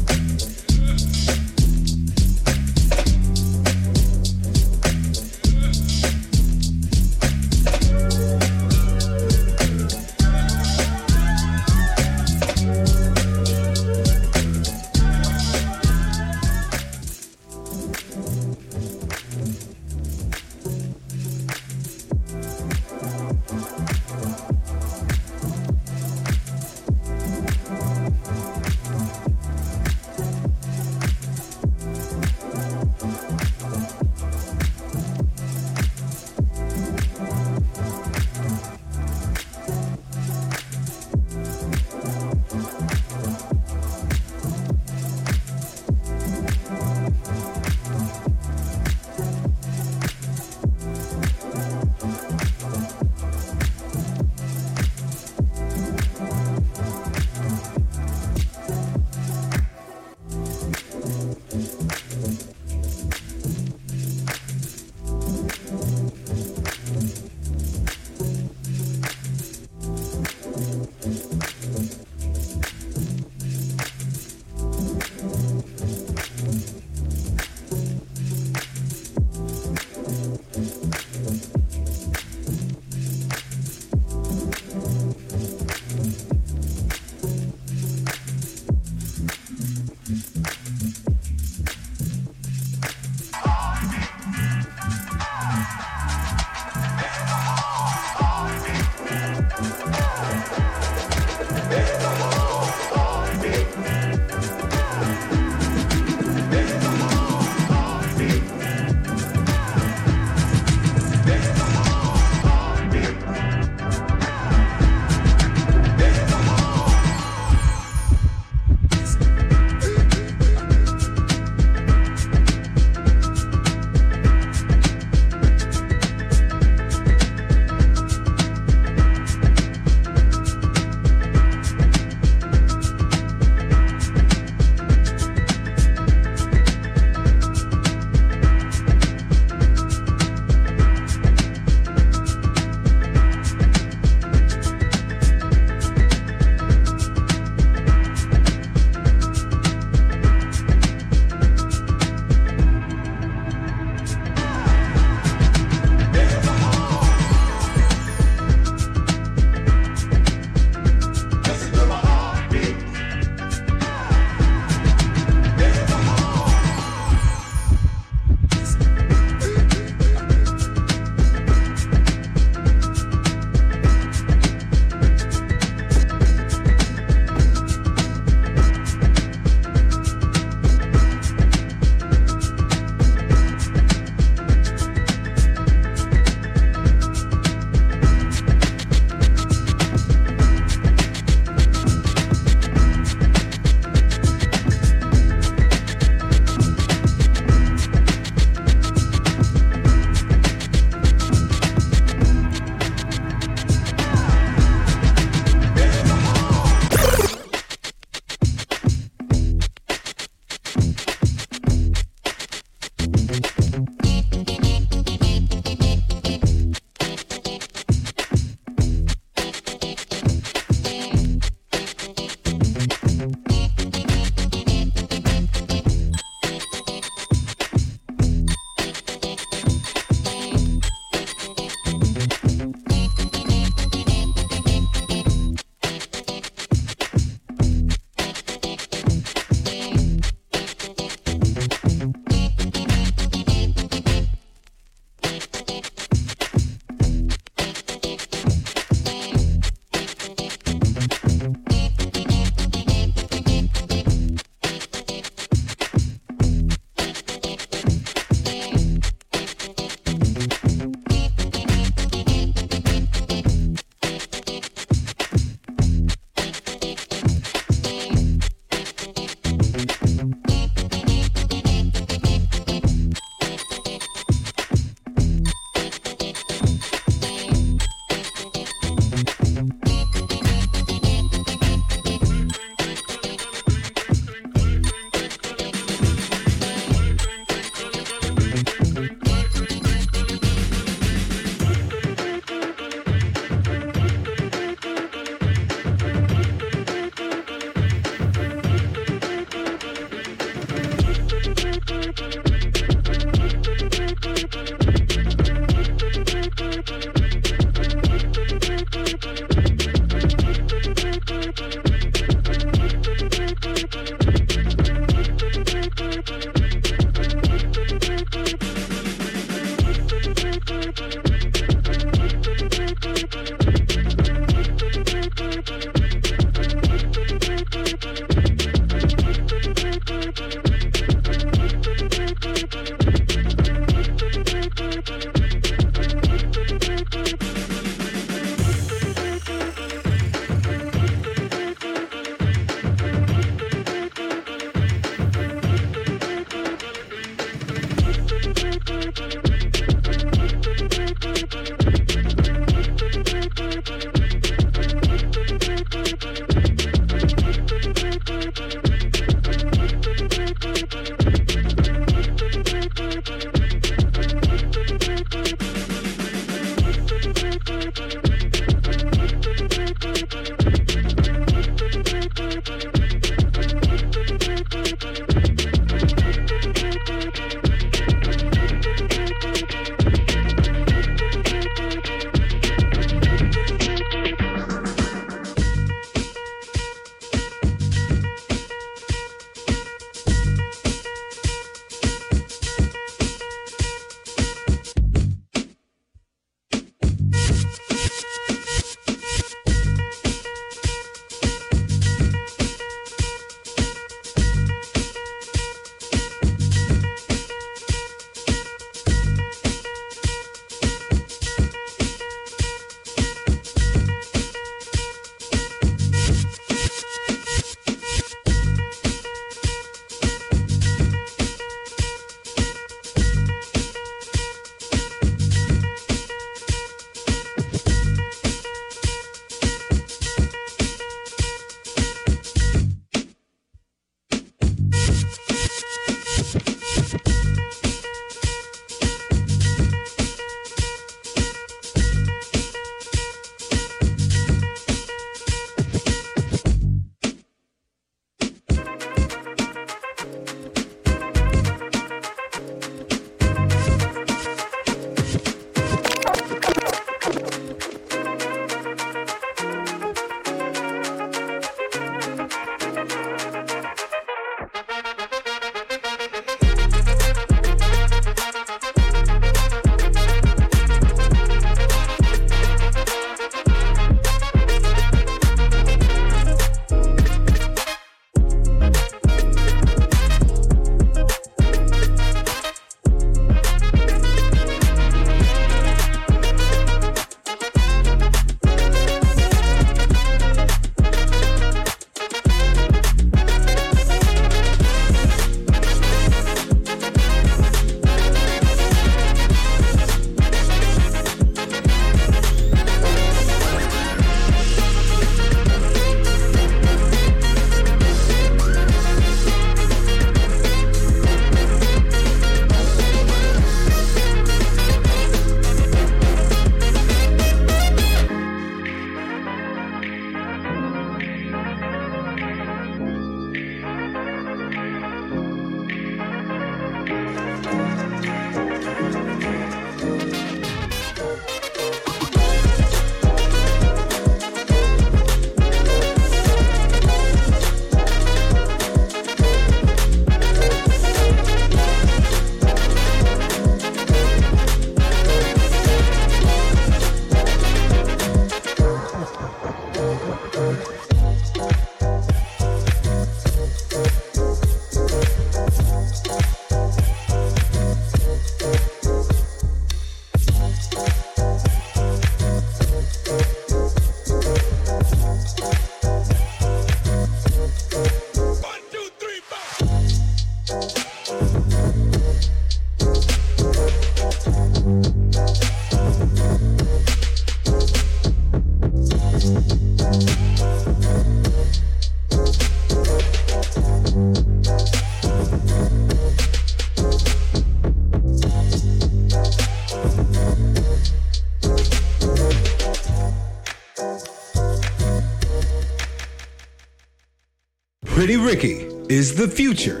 Speaker 37: Ricky is the future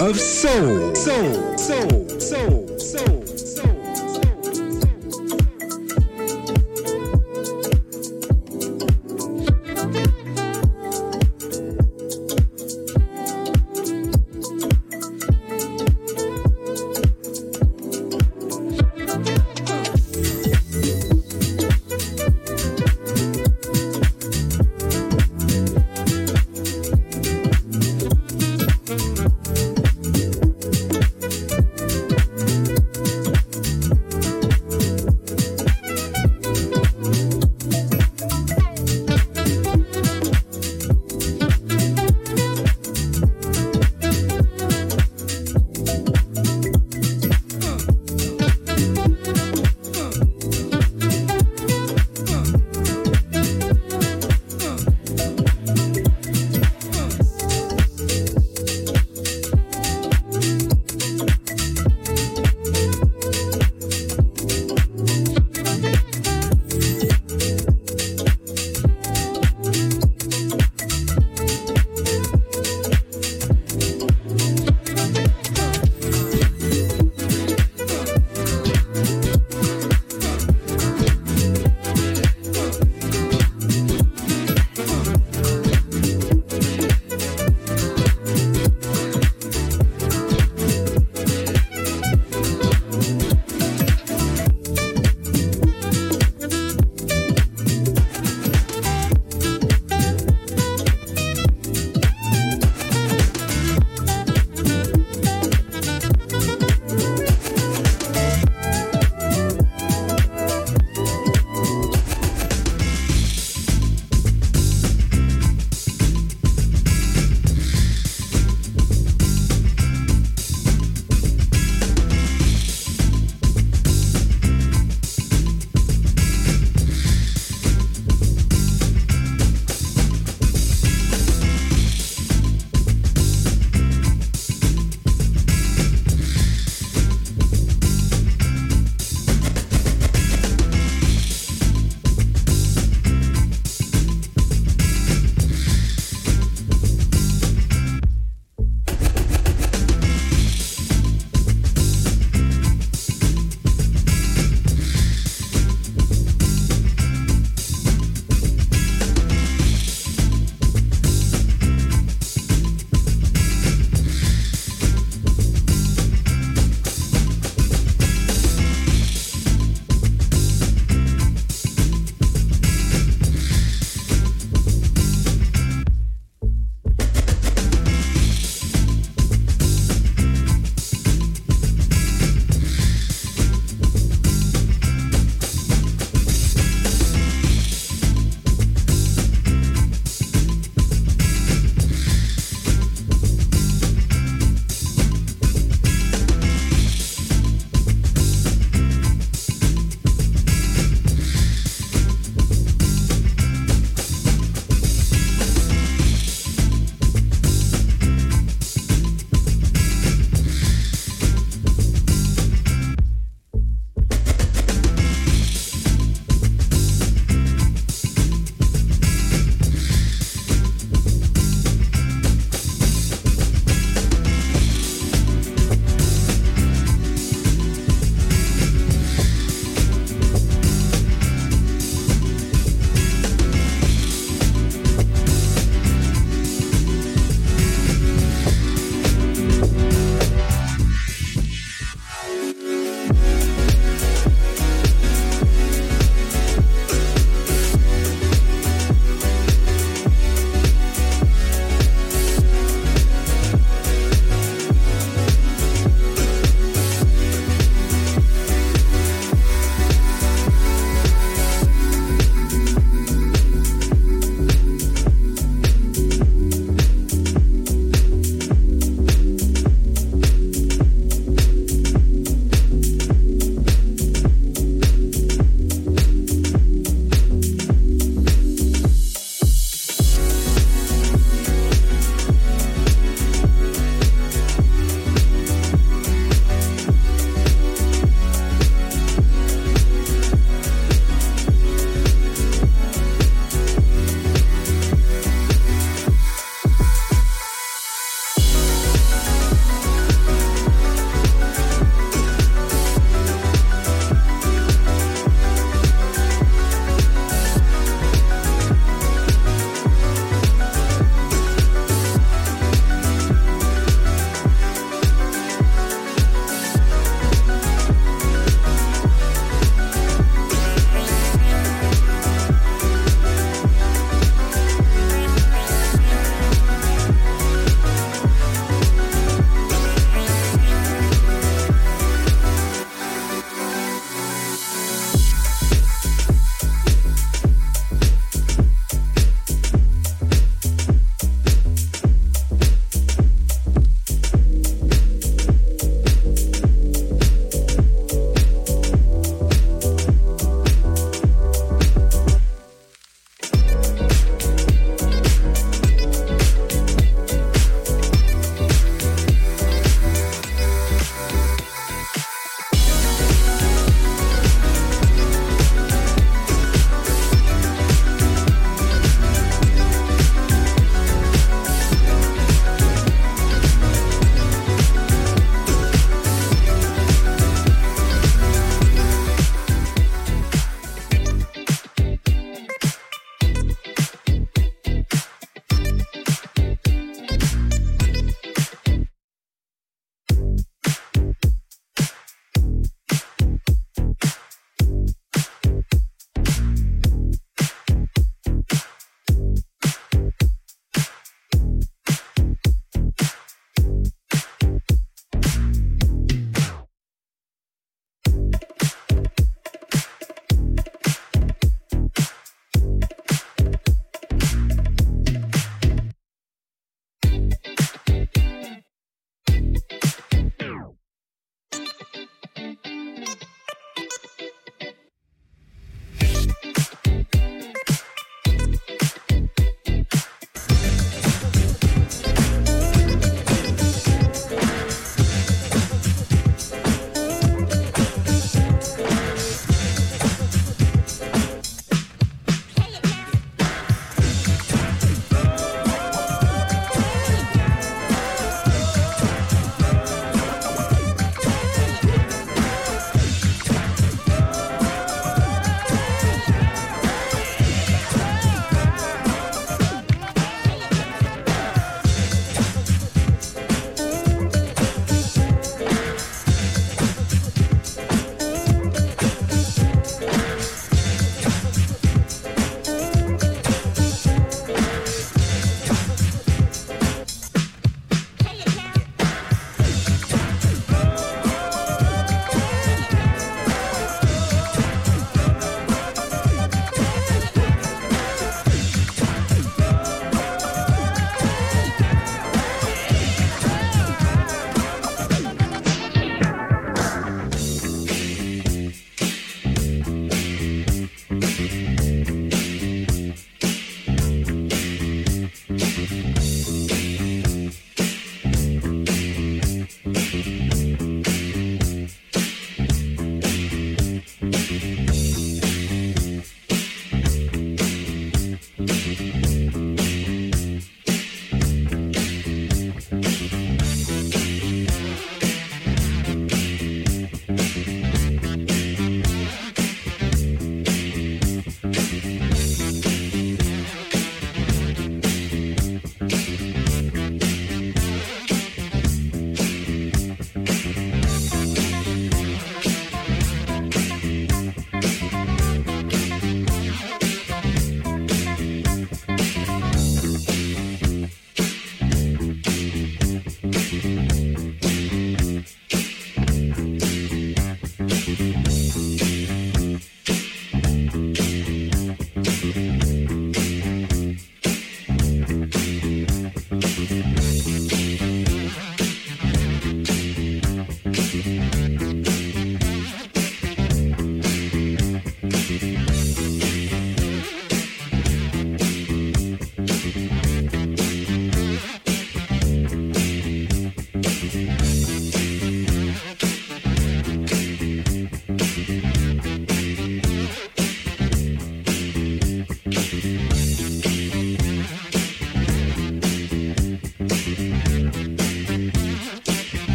Speaker 37: of soul. Soul, soul, soul.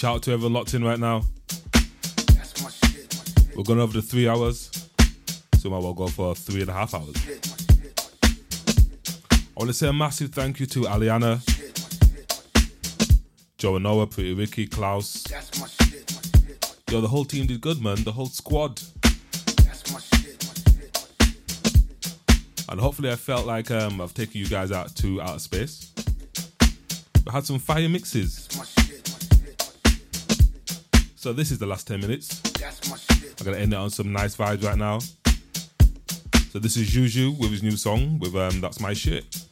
Speaker 2: Shout out to everyone locked in right now. We're going over the three hours, so we might well go for three and a half hours. I want to say a massive thank you to Aliana, Joe and Noah, Pretty Ricky, Klaus. Yo, the whole team did good, man. The whole squad. And hopefully, I felt like um, I've taken you guys out to outer space. We had some fire mixes. So this is the last 10 minutes. I'm gonna end it on some nice vibes right now. So this is Juju with his new song with um That's My Shit.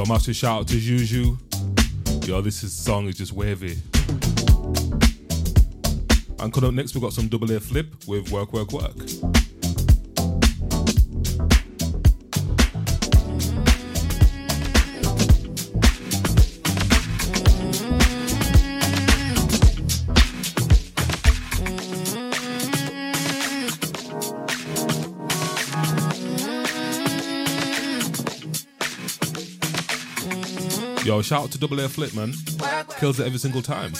Speaker 2: Yo, massive shout out to Juju. Yo, this is song is just wavy. And coming up next, we got some double A flip with work, work, work. Shout out to double A flip, man. Kills it every single time.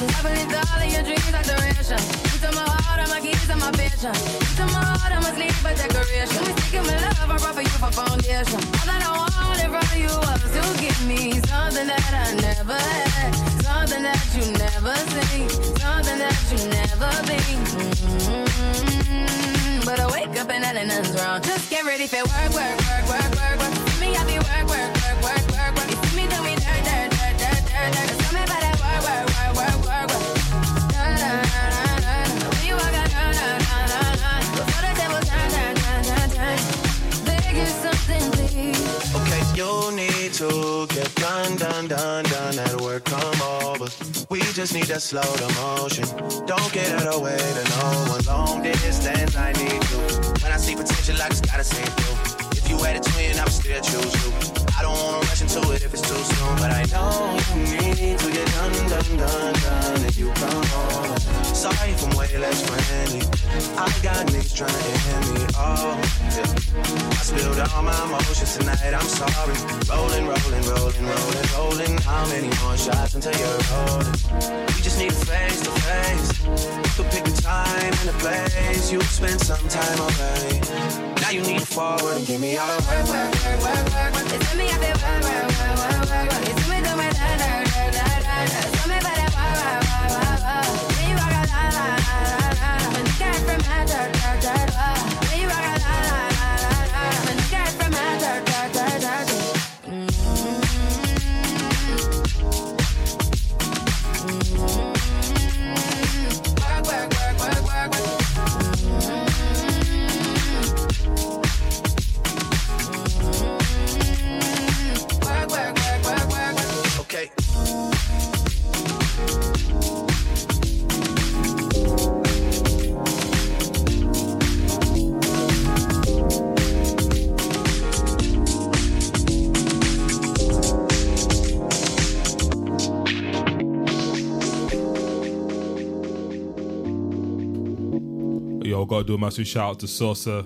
Speaker 8: All of your dreams are duration. You took my heart, all my keys, and my vision. You took my heart, I must leave for decoration. Mistaken my love, I brought for you for foundation. All that I wanted from you was to give me something that I never had. Something that you never seen. Something that you never been. Mm-hmm. But I wake up and nothing's wrong. Just get ready for work, work, work, work, work, work. See me, I be work, work, work, work, work, work. You see me do me dirt, dirt, dirt, dirt, dirt, dirt. Tell me about that
Speaker 38: done, done, done, done at work, come over. We just need to slow the motion. Don't get out of way to no one. Long distance, I need you. When I see potential, I just gotta it through. If you had a twin, I would still choose you. I don't wanna rush into it if it's too soon, but I know you need to get done, done, done, done if you come over. Sorry if I'm way less friendly. I got niggas trying to hit me off. Yeah. I spilled all my emotions tonight, I'm sorry. Rolling, rolling, rolling, rolling, rolling. How many more shots until you're rolling? We just need a face to face. You could pick the time and the place. You spend some time away. Now you need to forward and give me all the work, work, work, work, work, work.
Speaker 27: It's me out there, work, work, work, work, work, work. It's me do my da da da da da da. Tell me about that, work, work, work, work, work. When you rock a la la la la la. When you got from my da
Speaker 2: gotta do a massive shout out to Sosa.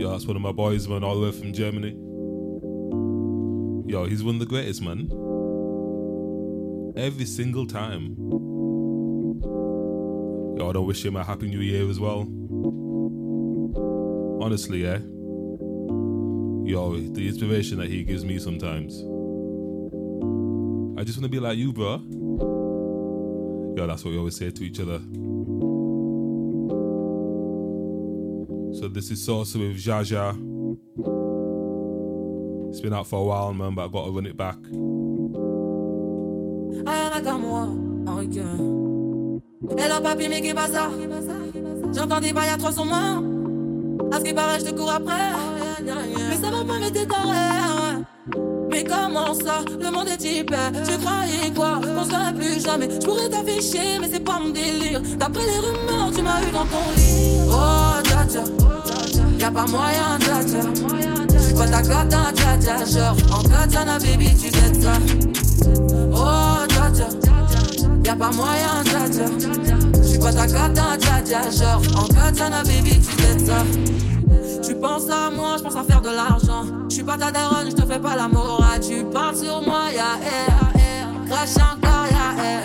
Speaker 2: Yo, that's one of my boys, man, all the way from Germany. Yo, he's one of the greatest, man. Every single time. Yo, I don't wish him a happy new year as well. Honestly, yeah. Yo, the inspiration that he gives me sometimes. I just want to be like you, bro. Yo, that's what we always say to each other. So this is Sosa with Jaja. It's been out for a while, man, but I gotta run it back.
Speaker 39: Moi, papy, mais qui passe ça? J'entends des bails à 300 morts. À ce qui paraît, je te cours après. Mais ça va pas, mais t'es taré. Mais comment ça Le monde est hyper. Tu croyais quoi? Qu'on serait plus jamais. Je t'afficher, mais c'est pas mon délire. D'après les rumeurs, tu m'as eu dans ton lit. Oh, dja dja. Y'a pas moyen, dja dja. Pas ta cata, dja dja? Genre, en katana, baby, tu t'aides ça. Oh, dja dja. Y'a pas moyen, dja dja. Pas ta cata, dja dja? Genre, en katana, baby, tu t'aides ça. Tu penses à moi, je pense à faire de l'argent. Je suis pas ta daronne, je te fais pas l'amour. Ah, tu parles sur moi, y'a air. Crash encore, y'a air.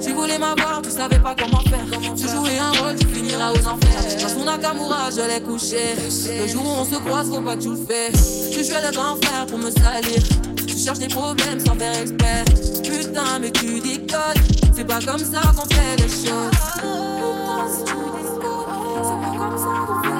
Speaker 39: Tu voulais m'avoir, tu savais pas comment faire. Tu jouais un rôle, tu finiras aux enfers. Dans son Nakamura, je l'ai couché. Le jour où on se croise, faut pas que tu le fais. Tu jouais le grand pour me salir. Tu cherches des problèmes sans faire exprès. Putain, mais tu déconnes. C'est pas comme ça qu'on fait les choses. Si tu c'est pas comme ça qu'on fait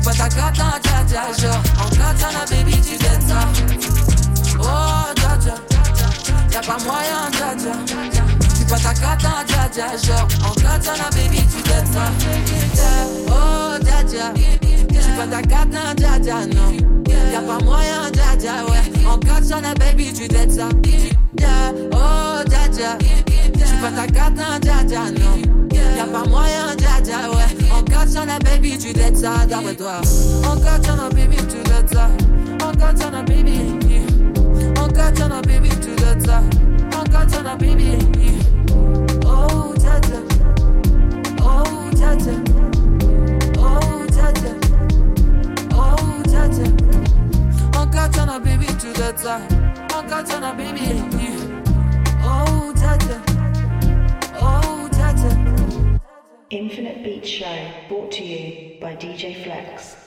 Speaker 39: dja. J'suis pas ta cata, dja dja. Genre, en katana, baby, tu t'aides ça. Oh, dja dja, y'a pas moyen, dja dja. J'suis pas ta cata, dja dja. Genre, en katana, baby, tu t'aides ça. Oh, dja dja, j'suis pas ta cata, dja dja, non. Y'a pas moyen, dja dja, ouais. En katana, baby, tu t'aides ça. Oh, dja dja, j'suis pas ta cata, dja dja, non. Y'a pas moyen, dja ouais. En katana, baby, tu t'aides ça, d'après toi. En katana, baby, tu t'aides ça. En katana, baby. En katana, baby, tu t'aides ça. En katana, baby. Oh, dja dja. Oh, dja dja. Oh, dja dja. Oh, dja dja. En katana, baby, tu t'aides ça. En katana, baby. Oh, dja dja.
Speaker 40: Infinite Beat Show brought to you by DJ Flex.